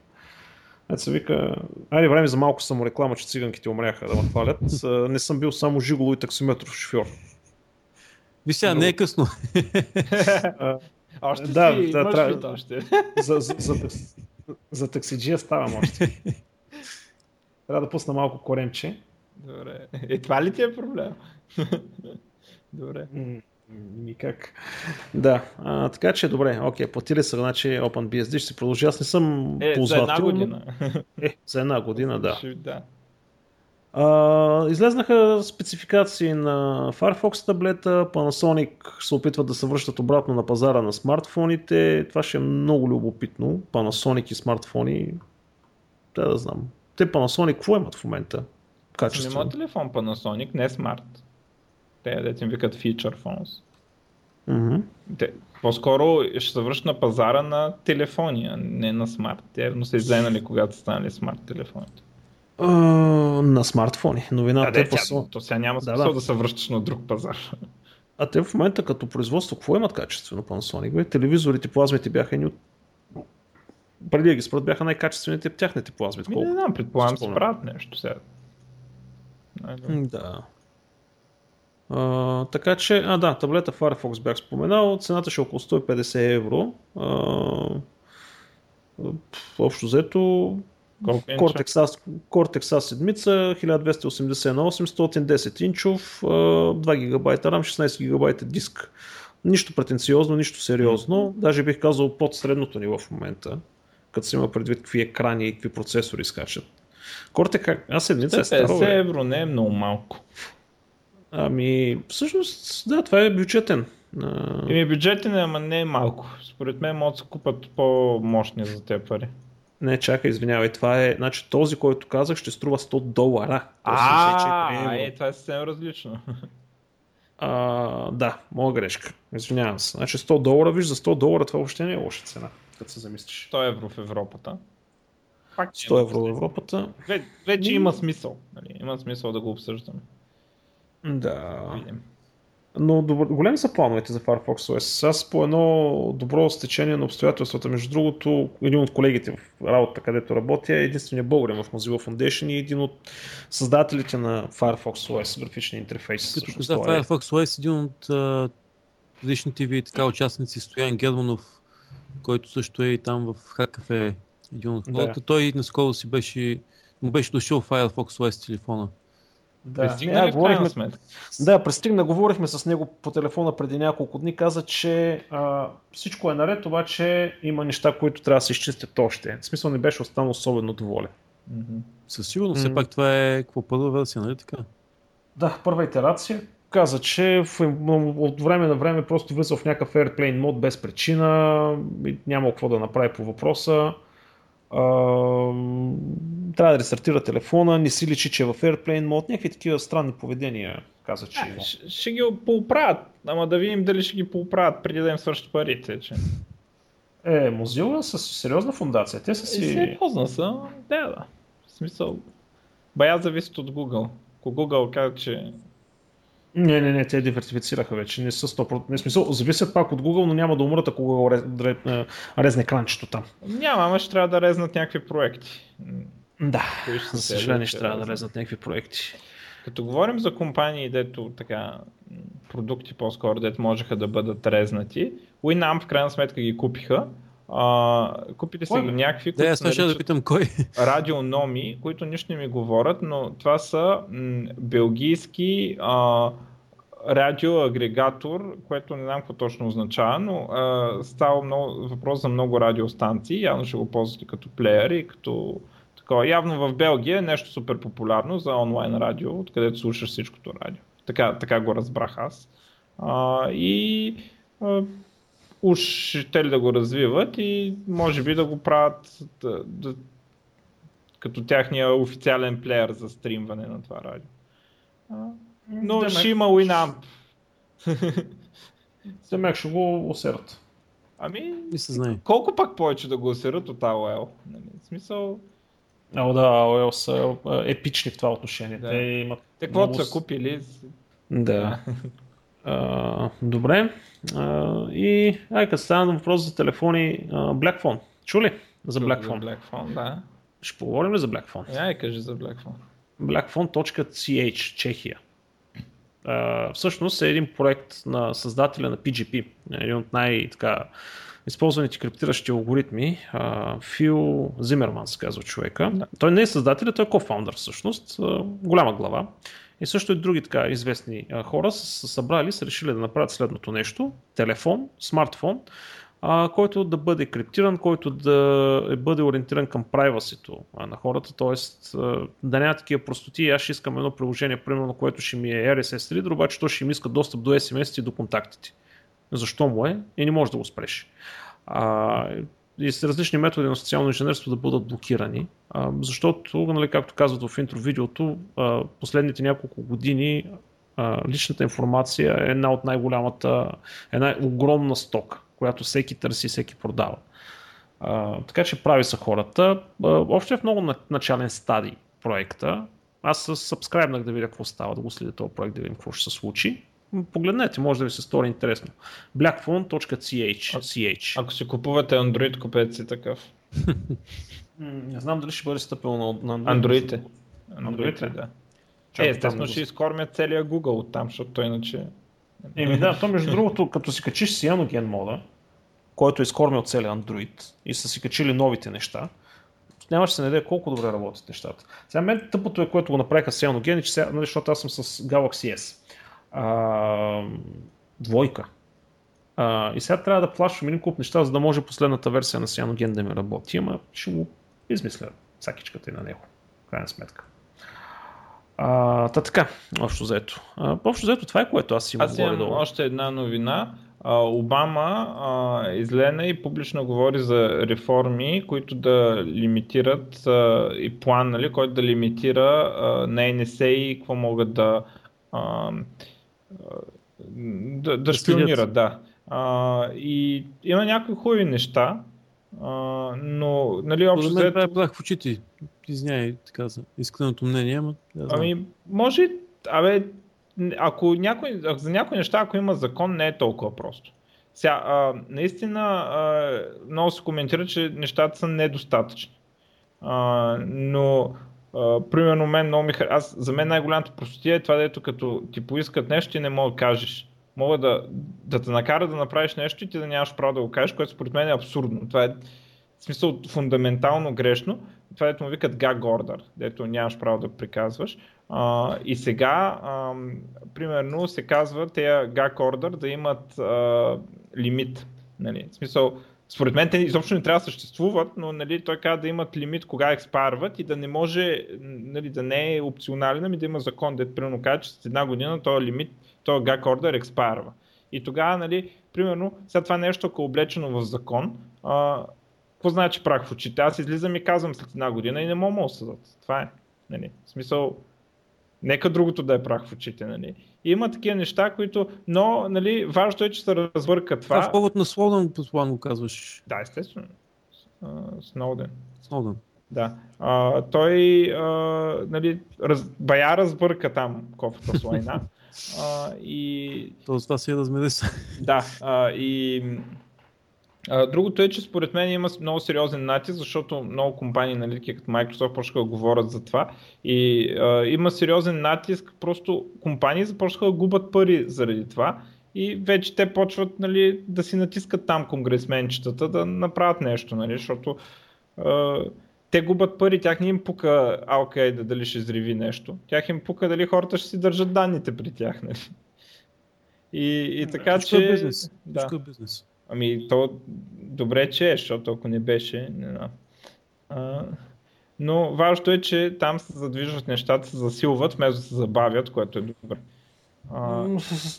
Ето се вика, айде време за малко самореклама, че циганките умряха да ме хвалят. Не съм бил само жиголо и таксиметров шофьор. Ви сега, не е късно. още да, си, да, трябва, още. За, за, за, за таксиджия ставам още. Трябва да пусна малко коремче. Добре. Е, това ли ти е проблем? Добре. Никак. Да, а, така че добре, окей, платили са, значи OpenBSD ще се продължи. Аз не съм е, ползвател. За една година. Е, за една година, да. да. А, излезнаха спецификации на Firefox таблета, Panasonic се опитват да се връщат обратно на пазара на смартфоните. Това ще е много любопитно. Panasonic и смартфони, да да знам. Те Panasonic какво имат в момента? Качество. Няма телефон Panasonic, не смарт. Те, дете им викат feature phones. Mm-hmm. Те, по-скоро ще се връщат на пазара на телефони, а не на смарт. Те явно са излезнали, когато станали смарт телефоните. Uh, на смартфони. Новината да, е по... То сега няма смисъл да, да. да се връщаш на друг пазар. А те в момента като производство, какво имат качествено Panasonic? Бе? Телевизорите, плазмите бяха ни от... Преди да ги спрат бяха най-качествените тяхните плазми. Ми, не знам, предполагам се правят нещо сега. Да. А, така че, а да, таблета Firefox бях споменал, цената ще е около 150 евро. А, общо взето Cortex A, Cortex A седмица, 1280 на 810 инчов, 2 гигабайта RAM, 16 гигабайта диск. Нищо претенциозно, нищо сериозно. Даже бих казал под средното ниво в момента, като се има предвид какви екрани и какви процесори скачат. A седмица е старо. 50 евро не е много малко. Ами, всъщност, да, това е бюджетен. Еми, бюджетен е, ама не е малко. Според мен могат да се купат по-мощни за тези пари. Не, чакай, извинявай, това е, значи този, който казах, ще струва 100 долара. А, е, това е съвсем различно. А, да, моя грешка. Извинявам се. Значи 100 долара, виж, за 100 долара това въобще не е лоша цена, като се замислиш. 100 евро в Европата. Пак 100 евро в Европата. вече има смисъл. Нали? Има смисъл да го обсъждаме. Да. Видим. Но добър, големи са плановете за Firefox OS. Аз по едно добро стечение на обстоятелствата, между другото, един от колегите в работата, където работя, е единствения българин в Mozilla Foundation и един от създателите на Firefox OS, графичния интерфейс. Като каза е. Firefox OS, един от предишните ви така участници, Стоян Германов, който също е и там в Хакафе, един от хората. Да. Той наскоро си беше, му беше дошъл Firefox OS телефона. Да, пристигна, не, говорихме, сметка. да, пристигна, говорихме с него по телефона преди няколко дни, каза, че а, всичко е наред, обаче има неща, които трябва да се изчистят още. В смисъл не беше останал особено доволен. Mm-hmm. Със сигурност, все mm-hmm. пак това е какво първа версия, нали така? Да, първа итерация. Каза, че в, от време на време просто влиза в някакъв Airplane мод без причина, няма какво да направи по въпроса трябва да рестартира телефона, не си личи, че е в Airplane мод, някакви такива странни поведения, каза, че а, ще, ще ги поуправят, ама да видим дали ще ги поуправят преди да им свършат парите. Че... Е, Mozilla с сериозна фундация. Те са си... Е, сериозна са, да, да. В смисъл, бая зависят от Google. Ако Google казва, че не, не, не, те диверсифицираха вече. Не са 100%. Не смисъл, зависят пак от Google, но няма да умрат, ако Google резне кранчето там. Няма, ама ще трябва да резнат някакви проекти. Да, за съжаление ще трябва да резнат някакви проекти. Като говорим за компании, дето така продукти по-скоро, дето можеха да бъдат резнати, Winamp в крайна сметка ги купиха. А, купите са ги някакви, да, аз ще да питам кой. радиономи, които нищо не ми говорят, но това са м- белгийски а, радиоагрегатор, което не знам какво точно означава, но а, става много, въпрос за много радиостанции, явно ще го ползвате като плеер и като такова. Явно в Белгия е нещо супер популярно за онлайн радио, откъдето слушаш всичкото радио. Така, така го разбрах аз. А, и а, уж ще ли да го развиват и може би да го правят да, да, като тяхния официален плеер за стримване на това радио. Но Демек... ще има Winamp. Демек ще го усерат. Ами, и се знае. колко пак повече да го усерат от AOL? Нали? В смисъл... О, да, AOL са епични в това отношение. Да. Те имат Те каквото много... са купили. Да. Uh, добре. Uh, и ай, като стана въпрос за телефони, uh, Blackphone. Чули за Blackphone? За Blackphone, да. Ще поговорим ли за Blackphone? Ай, кажи за Blackphone. Blackphone.ch, Чехия. Uh, всъщност е един проект на създателя на PGP, един от най- така, използваните криптиращи алгоритми. Uh, Фил Зимерман се казва човека. Да. Той не е създател, той е кофаундър всъщност, uh, голяма глава. И също и други така известни хора са събрали, са решили да направят следното нещо. Телефон, смартфон, а, който да бъде криптиран, който да е бъде ориентиран към privacy на хората, т.е. да няма такива простоти. Аз ще искам едно приложение, примерно, което ще ми е RSS reader, обаче то ще ми иска достъп до SMS и до контактите. Защо му е? И не може да го спреш. А, и с различни методи на социално инженерство да бъдат блокирани, а, защото, нали, както казват в интро видеото, а, последните няколко години а, личната информация е една от най-голямата, една огромна стока която всеки търси, всеки продава. А, така че прави са хората. А, още е в много начален стадий проекта. Аз с сабскрайбнах да видя какво става, да го следя този проект, да видим какво ще се случи. Погледнете, може да ви се стори интересно. blackphone.ch Ако си купувате Android, купете си такъв. Не знам дали ще бъде стъпил на, на Android. Android, Android да. Е, естествено ще изкормят целия Google от там, защото иначе Еми да, то между другото, като си качиш Cyanogen мода, който е изкормил целия Android и са си качили новите неща, нямаше се надея колко добре работят нещата. Сега мен тъпото е, което го направиха с Cyanogen, че сега, нали, защото аз съм с Galaxy S. А, двойка. А, и сега трябва да плащам един куп неща, за да може последната версия на Cyanogen да ми работи, ама ще го измисля всякичката и на него, в крайна сметка. А, та така, общо взето. А, общо взето това е което аз имам. Аз имам долу. още една новина. А, Обама а, излена и публично говори за реформи, които да лимитират а, и план, нали, който да лимитира а, на НСА и какво могат да, а, да, да шпионират. Да. А, и има някои хубави неща, а, но нали, общо взето... Това е плах в очите. Извинявай, така за искреното мнение, ама... Ами, може... Абе, ако някой, за някои неща, ако има закон, не е толкова просто. Сега, а, наистина, а, много се коментира, че нещата са недостатъчни. А, но, примерно, мен много ми аз, за мен най-голямата простотия е това, дето като ти поискат нещо, ти не мога да кажеш. Мога да, да те накара да направиш нещо и ти да нямаш право да го кажеш, което според мен е абсурдно. Това е в смисъл фундаментално грешно това дето му викат gag order, дето нямаш право да приказваш. А, и сега, а, примерно, се казва тези gag order да имат а, лимит. Нали? В смисъл, според мен те изобщо не трябва да съществуват, но нали, той казва да имат лимит кога експарват и да не може, нали, да не е опционален, ами да има закон, дето примерно казва, че след една година този лимит, този gag order експарва. И тогава, нали, примерно, сега това нещо, ако е облечено в закон, а, какво значи прах в очите? Аз излизам и казвам след една година и не мога да осъдат. Това е. Нали. В смисъл, нека другото да е прах в очите. Нали. Има такива неща, които, но нали, важното е, че се развърка това. Това в повод на Слоуден, по го казваш. Да, естествено. Сноуден. Сноуден. Да. А, той а, нали, раз, бая разбърка там кофата с лайна. а, и... Тоест това си е размериса. Да. А, и другото е, че според мен има много сериозен натиск, защото много компании, нали, като Microsoft, почнаха да говорят за това и а, има сериозен натиск, просто компании започнаха да губят пари заради това и вече те почват нали, да си натискат там конгресменчетата да направят нещо, нали, защото а, те губят пари, тях не им пука алка да дали ще изриви нещо, тях им пука дали хората ще си държат данните при тях. Нали. И, и така, Всичко че... Е бизнес. Да. Всичко е бизнес. Ами то добре, че е, защото ако не беше, не знам. А, но важното е, че там се задвижват нещата, се засилват, вместо да се забавят, което е добре. А...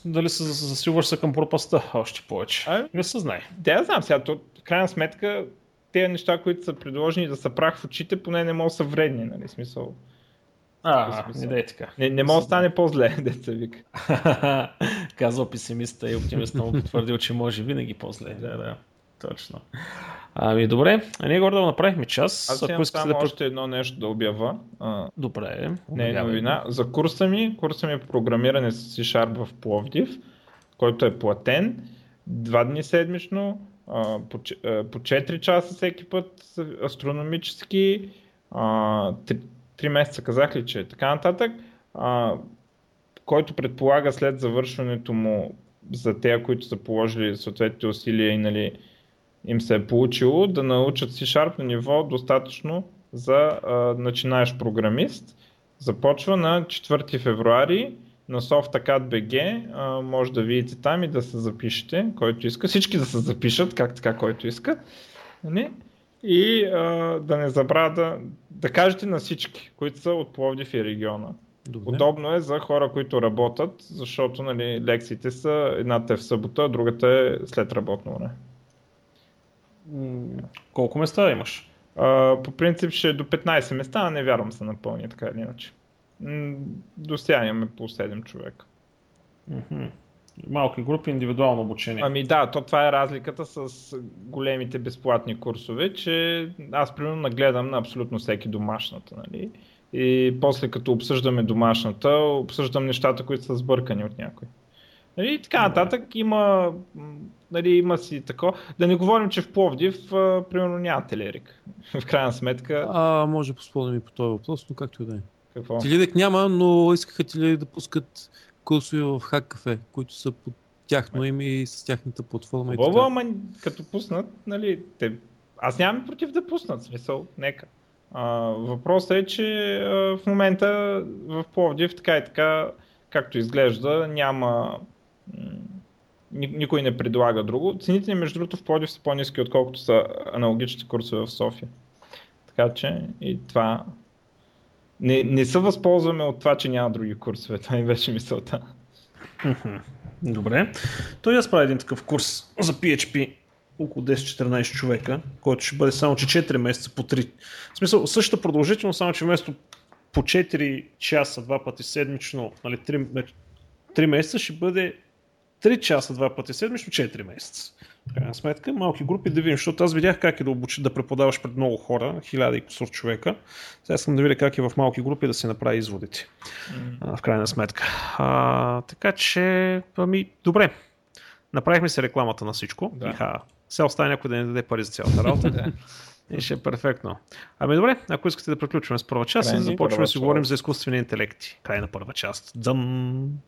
Дали се засилваш се към пропаста още повече? А, не се знае. Да, я знам сега, то, крайна сметка, тези неща, които са предложени да са прах в очите, поне не могат да са вредни, нали, смисъл. А, не дай така. Не, не може да стане по-зле, деца вика. Казва песимиста и оптимиста му потвърдил, че може винаги по-зле. Да, да. Точно. Ами добре, а ние горе да направихме час. Аз имам само да... още едно нещо да обява. Добре. Не е новина. За курса ми, курса ми е програмиране с C-Sharp в Пловдив, който е платен. Два дни седмично, по 4 часа всеки път, астрономически, 3 месеца казах ли, че е така нататък, а, който предполага след завършването му за тези, които са положили съответните усилия и нали, им се е получило да научат C-Sharp на ниво достатъчно за а, начинаещ програмист Започва на 4 февруари на SoftACAD.bg, може да видите там и да се запишете, който иска. Всички да се запишат, как така, който иска. Не? Нали? И а, да не забравя да, да кажете на всички, които са от Пловдив и региона. Добре. Удобно е за хора, които работят, защото нали, лекциите са едната е в събота, а другата е след работно време. Колко места имаш? А, по принцип ще е до 15 места, а не вярвам се напълни така или иначе. До сега имаме по 7 човека. Малки групи, индивидуално обучение. Ами да, то това е разликата с големите безплатни курсове, че аз примерно нагледам на абсолютно всеки домашната. Нали? И после като обсъждаме домашната, обсъждам нещата, които са сбъркани от някой. Нали, и така нататък има, нали, има си тако. Да не говорим, че в Пловдив, а, примерно, няма телерик. в крайна сметка. А, може да поспорим и по този въпрос, но както и да е. Какво? Телерик няма, но искаха телерик да пускат курсове в Хак Кафе, които са под тяхно име и с тяхната платформа. Хубаво, ама като пуснат, нали, те... аз нямам против да пуснат, смисъл, нека. А, въпросът е, че а, в момента в Пловдив така и така, както изглежда, няма никой не предлага друго. Цените, между другото, в Плодив са по-низки, отколкото са аналогичните курсове в София. Така че и това... Не, не се възползваме от това, че няма други курсове. Това ми беше мисълта. Добре. Той аз правя един такъв курс за PHP около 10-14 човека, който ще бъде само че 4 месеца по 3. В смисъл, същата продължителност, само че вместо по 4 часа, два пъти седмично, нали, 3, 3 месеца ще бъде 3 часа два пъти седмично, 4 месеца. Крайна сметка, малки групи да видим, защото аз видях как е да обучи да преподаваш пред много хора, хиляда и кусор човека. Сега искам да видя как е в малки групи да се направи изводите. Mm. в крайна сметка. А, така че, ами, добре. Направихме се рекламата на всичко. Да. Иха. Сега остане някой да не даде пари за цялата работа. И ще е перфектно. Ами добре, ако искате да приключваме с първа част, започваме да си говорим за изкуствени интелекти. Край на първа част. Дзъм.